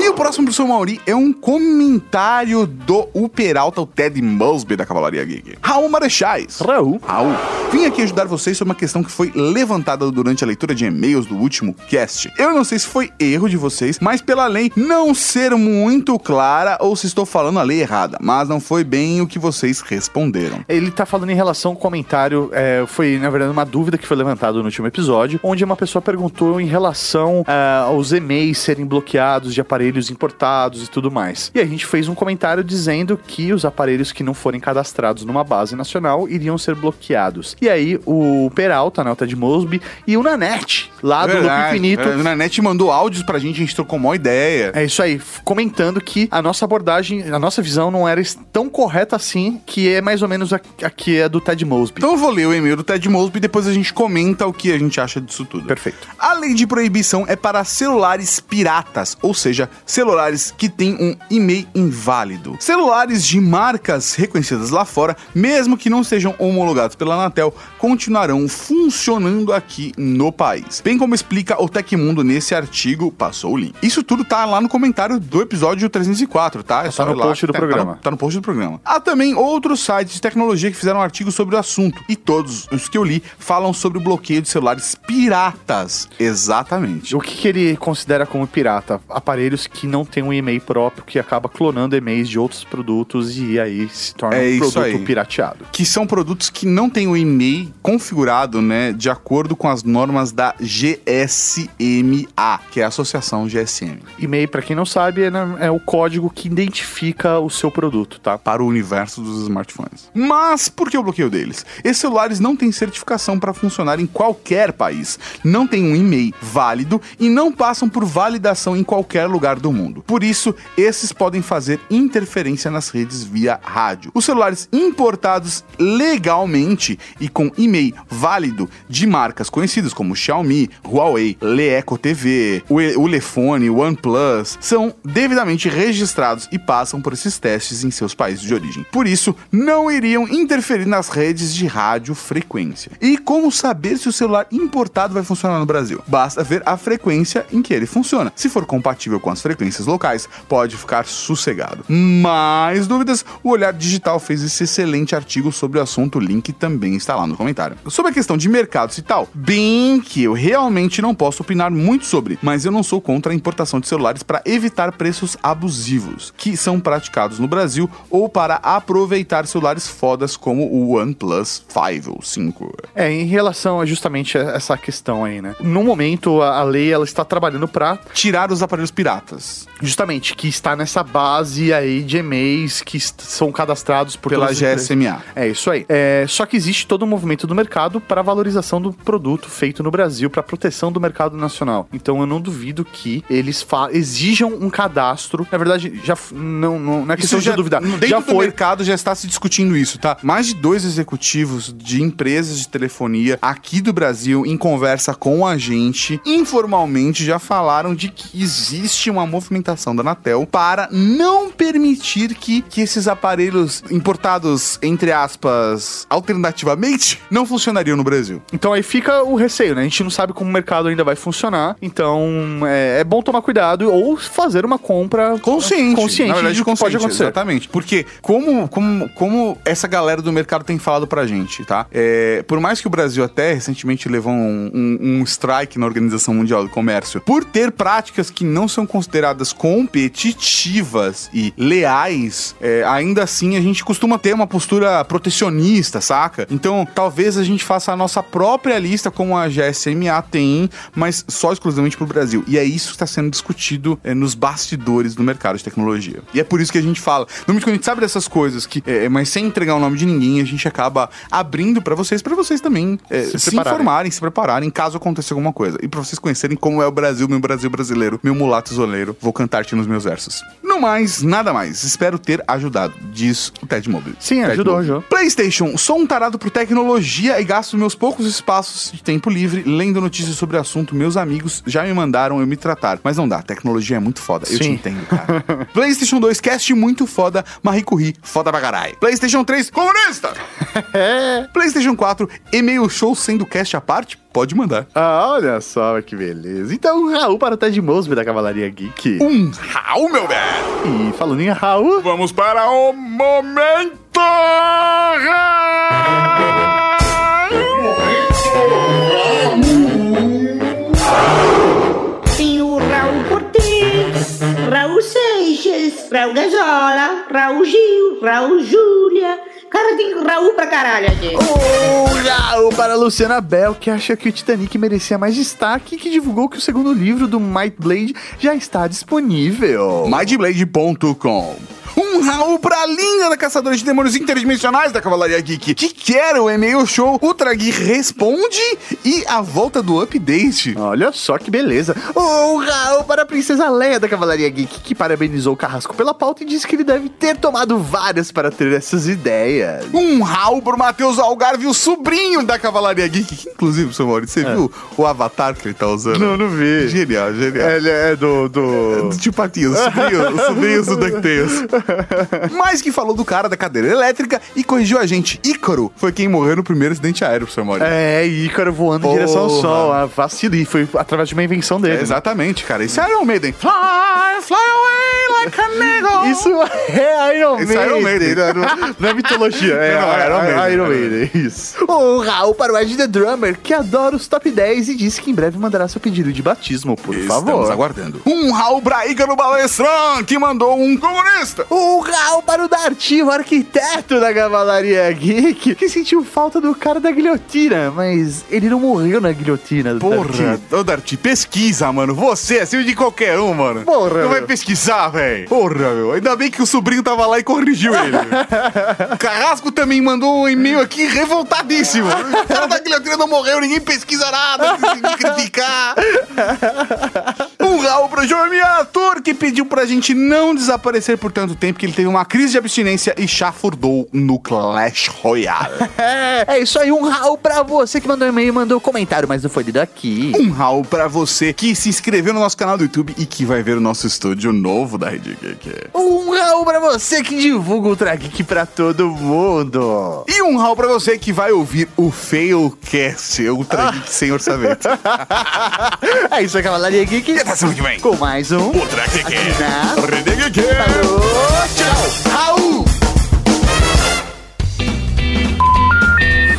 E o próximo pro seu Mauri é um comentário do o Peralta, o Ted Mosby da Cavalaria Geek. Raul Marechais. Raul. Raul. Vim aqui ajudar vocês sobre uma questão que foi levantada durante a leitura de e-mails do último cast. Eu não sei se foi erro de vocês, mas pela lei não ser muito clara ou se estou falando a lei errada, mas não foi bem o que vocês responderam. Ele tá falando em relação ao comentário, é, foi na verdade uma dúvida que foi levantada no último episódio, onde uma pessoa perguntou em relação ah, aos e-mails serem bloqueados de aparelhos importados e tudo mais. E a gente fez um comentário dizendo que os aparelhos que não forem cadastrados numa base nacional iriam ser bloqueados. E aí o Peralta, né, o Ted Mosby, e o Nanete, lá do Loop Infinito, A Nanete mandou áudios pra gente, a gente trocou uma ideia. é isso aí, comentando que a nossa abordagem, a nossa visão não era tão correta assim, que é mais ou menos a, a que é do Ted Mosby. Então eu vou ler o e-mail do Ted Mosby e depois a gente comenta o que a gente acha disso tudo. Perfeito. A lei de proibição é para celulares piratas, ou seja, celulares que têm um e-mail inválido. Celulares de marcas reconhecidas lá fora, mesmo que não sejam homologados pela Anatel, continuarão funcionando aqui no país. Bem como explica o Tecmundo nesse artigo, passou o link. Isso tudo tá lá no comentário do episódio 304, tá? É só no lá post do tá- programa. Tá no, tá no post do programa. Há também outros sites de tecnologia que fizeram artigos sobre o assunto, e todos os que eu li falam sobre o bloqueio de celulares piratas. Exatamente. O que, que ele considera como pirata? Aparelhos que não têm um e-mail próprio, que acaba clonando e-mails de outros produtos e aí se torna É um produto aí. pirateado. Que são produtos que não têm o e-mail configurado, né, de acordo com as normas da GSM A, que é a Associação GSM. E-mail, pra quem não sabe, é, né, é o código que identifica o seu produto, tá? Para o universo dos smartphones. Mas por que o bloqueio deles? Esses celulares não têm certificação para funcionar em qualquer país, não têm um e-mail válido e não passam por validação em qualquer lugar do mundo. Por isso, esses podem fazer interferência nas redes via rádio. Os celulares importados legalmente e com e-mail válido de marcas conhecidas como Xiaomi, Huawei, Leeco TV, o E- o Lefone, o OnePlus, são devidamente registrados e passam por esses testes em seus países de origem. Por isso, não iriam interferir nas redes de radiofrequência. E como saber se o celular importado vai funcionar no Brasil? Basta ver a frequência em que ele funciona. Se for compatível com as frequências locais, pode ficar sossegado. Mais dúvidas? O Olhar Digital fez esse excelente artigo sobre o assunto, o link também está lá no comentário. Sobre a questão de mercados e tal, bem que eu realmente não posso opinar muito sobre, mas eu não sou contra a importação de celulares para evitar preços abusivos que são praticados no Brasil ou para aproveitar celulares fodas como o OnePlus 5 ou 5. É, em relação a justamente essa questão aí, né? No momento, a, a lei ela está trabalhando pra Tirar os aparelhos piratas justamente que está nessa base aí de e-mails que são cadastrados por pela. GSMA. É isso aí. É, só que existe todo um movimento do mercado para valorização do produto feito no Brasil, para proteção do mercado nacional. Então eu não duvido que eles exijam um cadastro. Na verdade, já não, não, não é questão já, de duvidar. Dentro já do foi. mercado já está se discutindo isso, tá? Mais de dois executivos de empresas de telefonia aqui do Brasil, em conversa com a gente, informalmente já falaram de que existe uma movimentação da Anatel para não permitir que, que esses aparelhos importados, entre aspas, alternativamente, não funcionariam no Brasil. Então aí fica o receio, né? A gente não sabe como o mercado ainda vai funcionar. Então é, é bom tomar cuidado ou fazer uma compra Consciente. consciente na verdade, de consciente, pode acontecer. Exatamente. Porque como, como, como essa galera do mercado tem falado pra gente, tá? É, por mais que o Brasil até recentemente levou um, um- um strike na Organização Mundial do Comércio por ter práticas que não são consideradas competitivas e leais, é, ainda assim a gente costuma ter uma postura protecionista, saca? Então talvez a gente faça a nossa própria lista como a GSMA tem, mas só exclusivamente pro Brasil. E é isso que está sendo discutido é, nos bastidores do mercado de tecnologia. E é por isso que a gente fala. Normalmente quando a gente sabe dessas coisas, que, é, mas sem entregar o nome de ninguém, a gente acaba abrindo pra vocês, pra vocês também é, se, prepararem. informarem, se prepararem, caso aconteça alguma coisa. E pra vocês conhecerem como é o Brasil, meu Brasil brasileiro, meu mulato isoleiro. Vou cantar-te nos meus versos. No mais, nada mais. Espero ter ajudado, diz o Ted Mobile. Sim, Ted ajudou, Mobile. PlayStation, sou um tarado por tecnologia e gasto meus poucos espaços de tempo livre lendo notícias sobre o assunto. Meus amigos já me mandaram eu me tratar. Mas não dá, tecnologia é muito foda. Eu te Sim. entendo, cara. [LAUGHS] PlayStation 2, cast muito foda. Marie Curie, foda pra caralho. PlayStation 3, comunista! [LAUGHS] PlayStation 4, e-mail show sendo cast à parte? Pode mandar. Ah, olha só que beleza. Então, Raul para o Ted Mosby da Cavalaria Geek. Um Raul, meu velho! E falando em Raul, Vamos para o momento. Tem Raul Gazola, Raul Gil, Raul Júlia. Cara, tem Raul pra caralho aqui. o Raul para a Luciana Bell, que acha que o Titanic merecia mais destaque e que divulgou que o segundo livro do Might Blade já está disponível. MindBlade.com um Raul pra linda da Caçadora de Demônios Interdimensionais da Cavalaria Geek, que quer o e-mail show Ultra Geek Responde e a volta do update. Olha só que beleza. O Raul para a Princesa Leia da Cavalaria Geek, que parabenizou o Carrasco pela pauta e disse que ele deve ter tomado várias para ter essas ideias. Um Raul pro Matheus Algarve, o sobrinho da Cavalaria Geek, que inclusive, seu Maurício, você viu o avatar que ele tá usando? Não, não vi. Genial, genial. Ele é do. do... Do tio Patinho, o sobrinho, o sobrinho do DuckTales. [LAUGHS] [LAUGHS] Mas que falou do cara da cadeira elétrica e corrigiu a gente. Ícaro foi quem morreu no primeiro acidente aéreo, seu Maurício. É, Ícaro voando em direção ao Porra. sol. Ah, vacilo. E foi através de uma invenção dele. É, né? exatamente, cara. Isso é Iron Maiden. Fly, fly away nego! Isso é Iron Isso é Iron Maiden. Maiden. Não, não é mitologia, é, [LAUGHS] Não, é Iron, Maiden. Iron Maiden, isso. O Raul para o Ed The Drummer, que adora os top 10 e disse que em breve mandará seu pedido de batismo, por Estamos favor. aguardando. Um Raul Braíca no Balestran, que mandou um comunista. O Raul para o Darty, o arquiteto da Cavalaria Geek, que sentiu falta do cara da guilhotina, mas ele não morreu na guilhotina. Porra, Darty. ô Darty, pesquisa, mano. Você é acima de qualquer um, mano. Porra, Não vai pesquisar, velho. Porra, meu. Ainda bem que o sobrinho tava lá e corrigiu ele. o [LAUGHS] Carrasco também mandou um e-mail aqui revoltadíssimo. [LAUGHS] O cara da guilhotina não morreu, ninguém pesquisa nada, de criticar. [LAUGHS] Um Raul pro João ator que pediu pra gente não desaparecer por tanto tempo que ele teve uma crise de abstinência e chafurdou no Clash Royale. [LAUGHS] É, isso aí, um Raul pra você que mandou e-mail e mandou comentário, mas não foi lido aqui. Um Raul pra você que se inscreveu no nosso canal do YouTube e que vai ver o nosso estúdio novo da Rede Geek. Um Raul pra você que divulga o Ultra Geek pra todo mundo. E um Raul pra você que vai ouvir o Failcast, Ultra Geek [LAUGHS] sem orçamento. é isso aí, Cavalaria Geek. E semana que vem. Com mais um Ultra Geek. na Rede Geek. Tchau, Raul!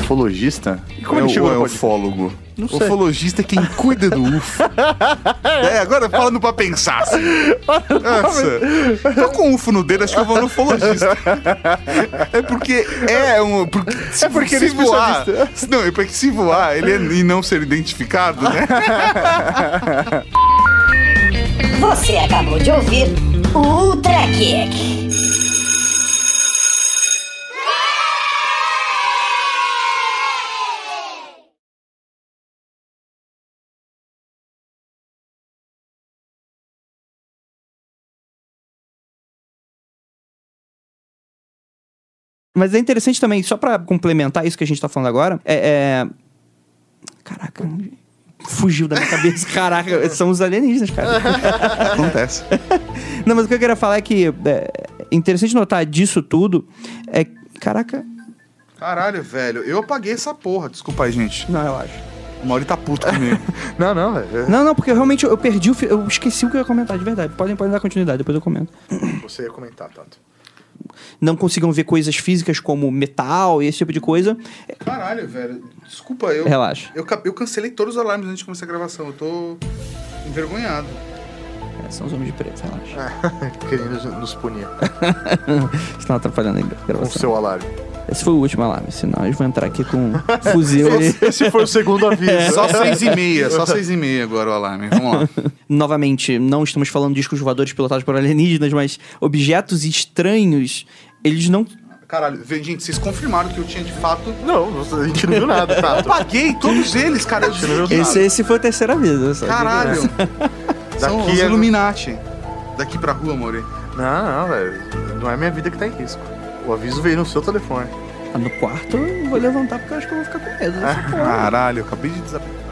Ufologista? E como é ele o, chegou é no ufólogo. Não sei. Ufologista é quem cuida do UFO. [LAUGHS] é, agora falando pra pensar assim. Nossa, tô com UFO no dedo, acho que eu vou no ufologista. É porque é um. Porque, se, É porque se ele é voar. Não, é porque se voar ele é- e não ser identificado, né? [LAUGHS] Você acabou de ouvir o Ultra Kick. Mas é interessante também, só pra complementar isso que a gente tá falando agora, é. é- Caraca, fugiu da minha cabeça. [LAUGHS] Caraca, são os alienígenas, cara. [LAUGHS] Acontece. Não, mas o que eu queria falar é que é interessante notar disso tudo é. Caraca. Caralho, velho, eu apaguei essa porra. Desculpa aí, gente. Não, eu acho. O Mauri tá puto comigo. [LAUGHS] não, não, velho. Não, não, porque eu realmente eu perdi o. fi- Eu esqueci o que eu ia comentar, de verdade. Podem, podem dar continuidade, depois eu comento. Você ia comentar, Tato. Não consigam ver coisas físicas como metal e esse tipo de coisa. Caralho, velho. Desculpa, eu. Relaxa. Eu, eu cancelei todos os alarmes antes de começar a gravação. Eu tô envergonhado. É, são os homens de preto, relaxa. [LAUGHS] Querendo nos punir [LAUGHS] Estão atrapalhando a com gravação. o seu alarme. Esse foi o último alarme, senão eles vão entrar aqui com um fuzil e... Esse foi o segundo [LAUGHS] aviso. Só seis e meia, só seis e meia agora o alarme. Vamos lá. Novamente, não estamos falando de discos voadores pilotados por alienígenas, mas objetos estranhos, eles não... Caralho, gente, vocês confirmaram que eu tinha de fato. Não, a gente não viu nada, [LAUGHS] Eu Tato. paguei todos eles, cara. Eu não viu. Esse, esse foi o terceiro aviso. só. Caralho. São Daqui os é- Illuminati. Daqui pra rua, Mauri. Não, não, velho. Não é minha vida que tá em risco. O aviso veio no seu telefone. Ah, No quarto, eu vou levantar porque eu acho que eu vou ficar com medo. [LAUGHS] Caralho, eu acabei de desaparecer.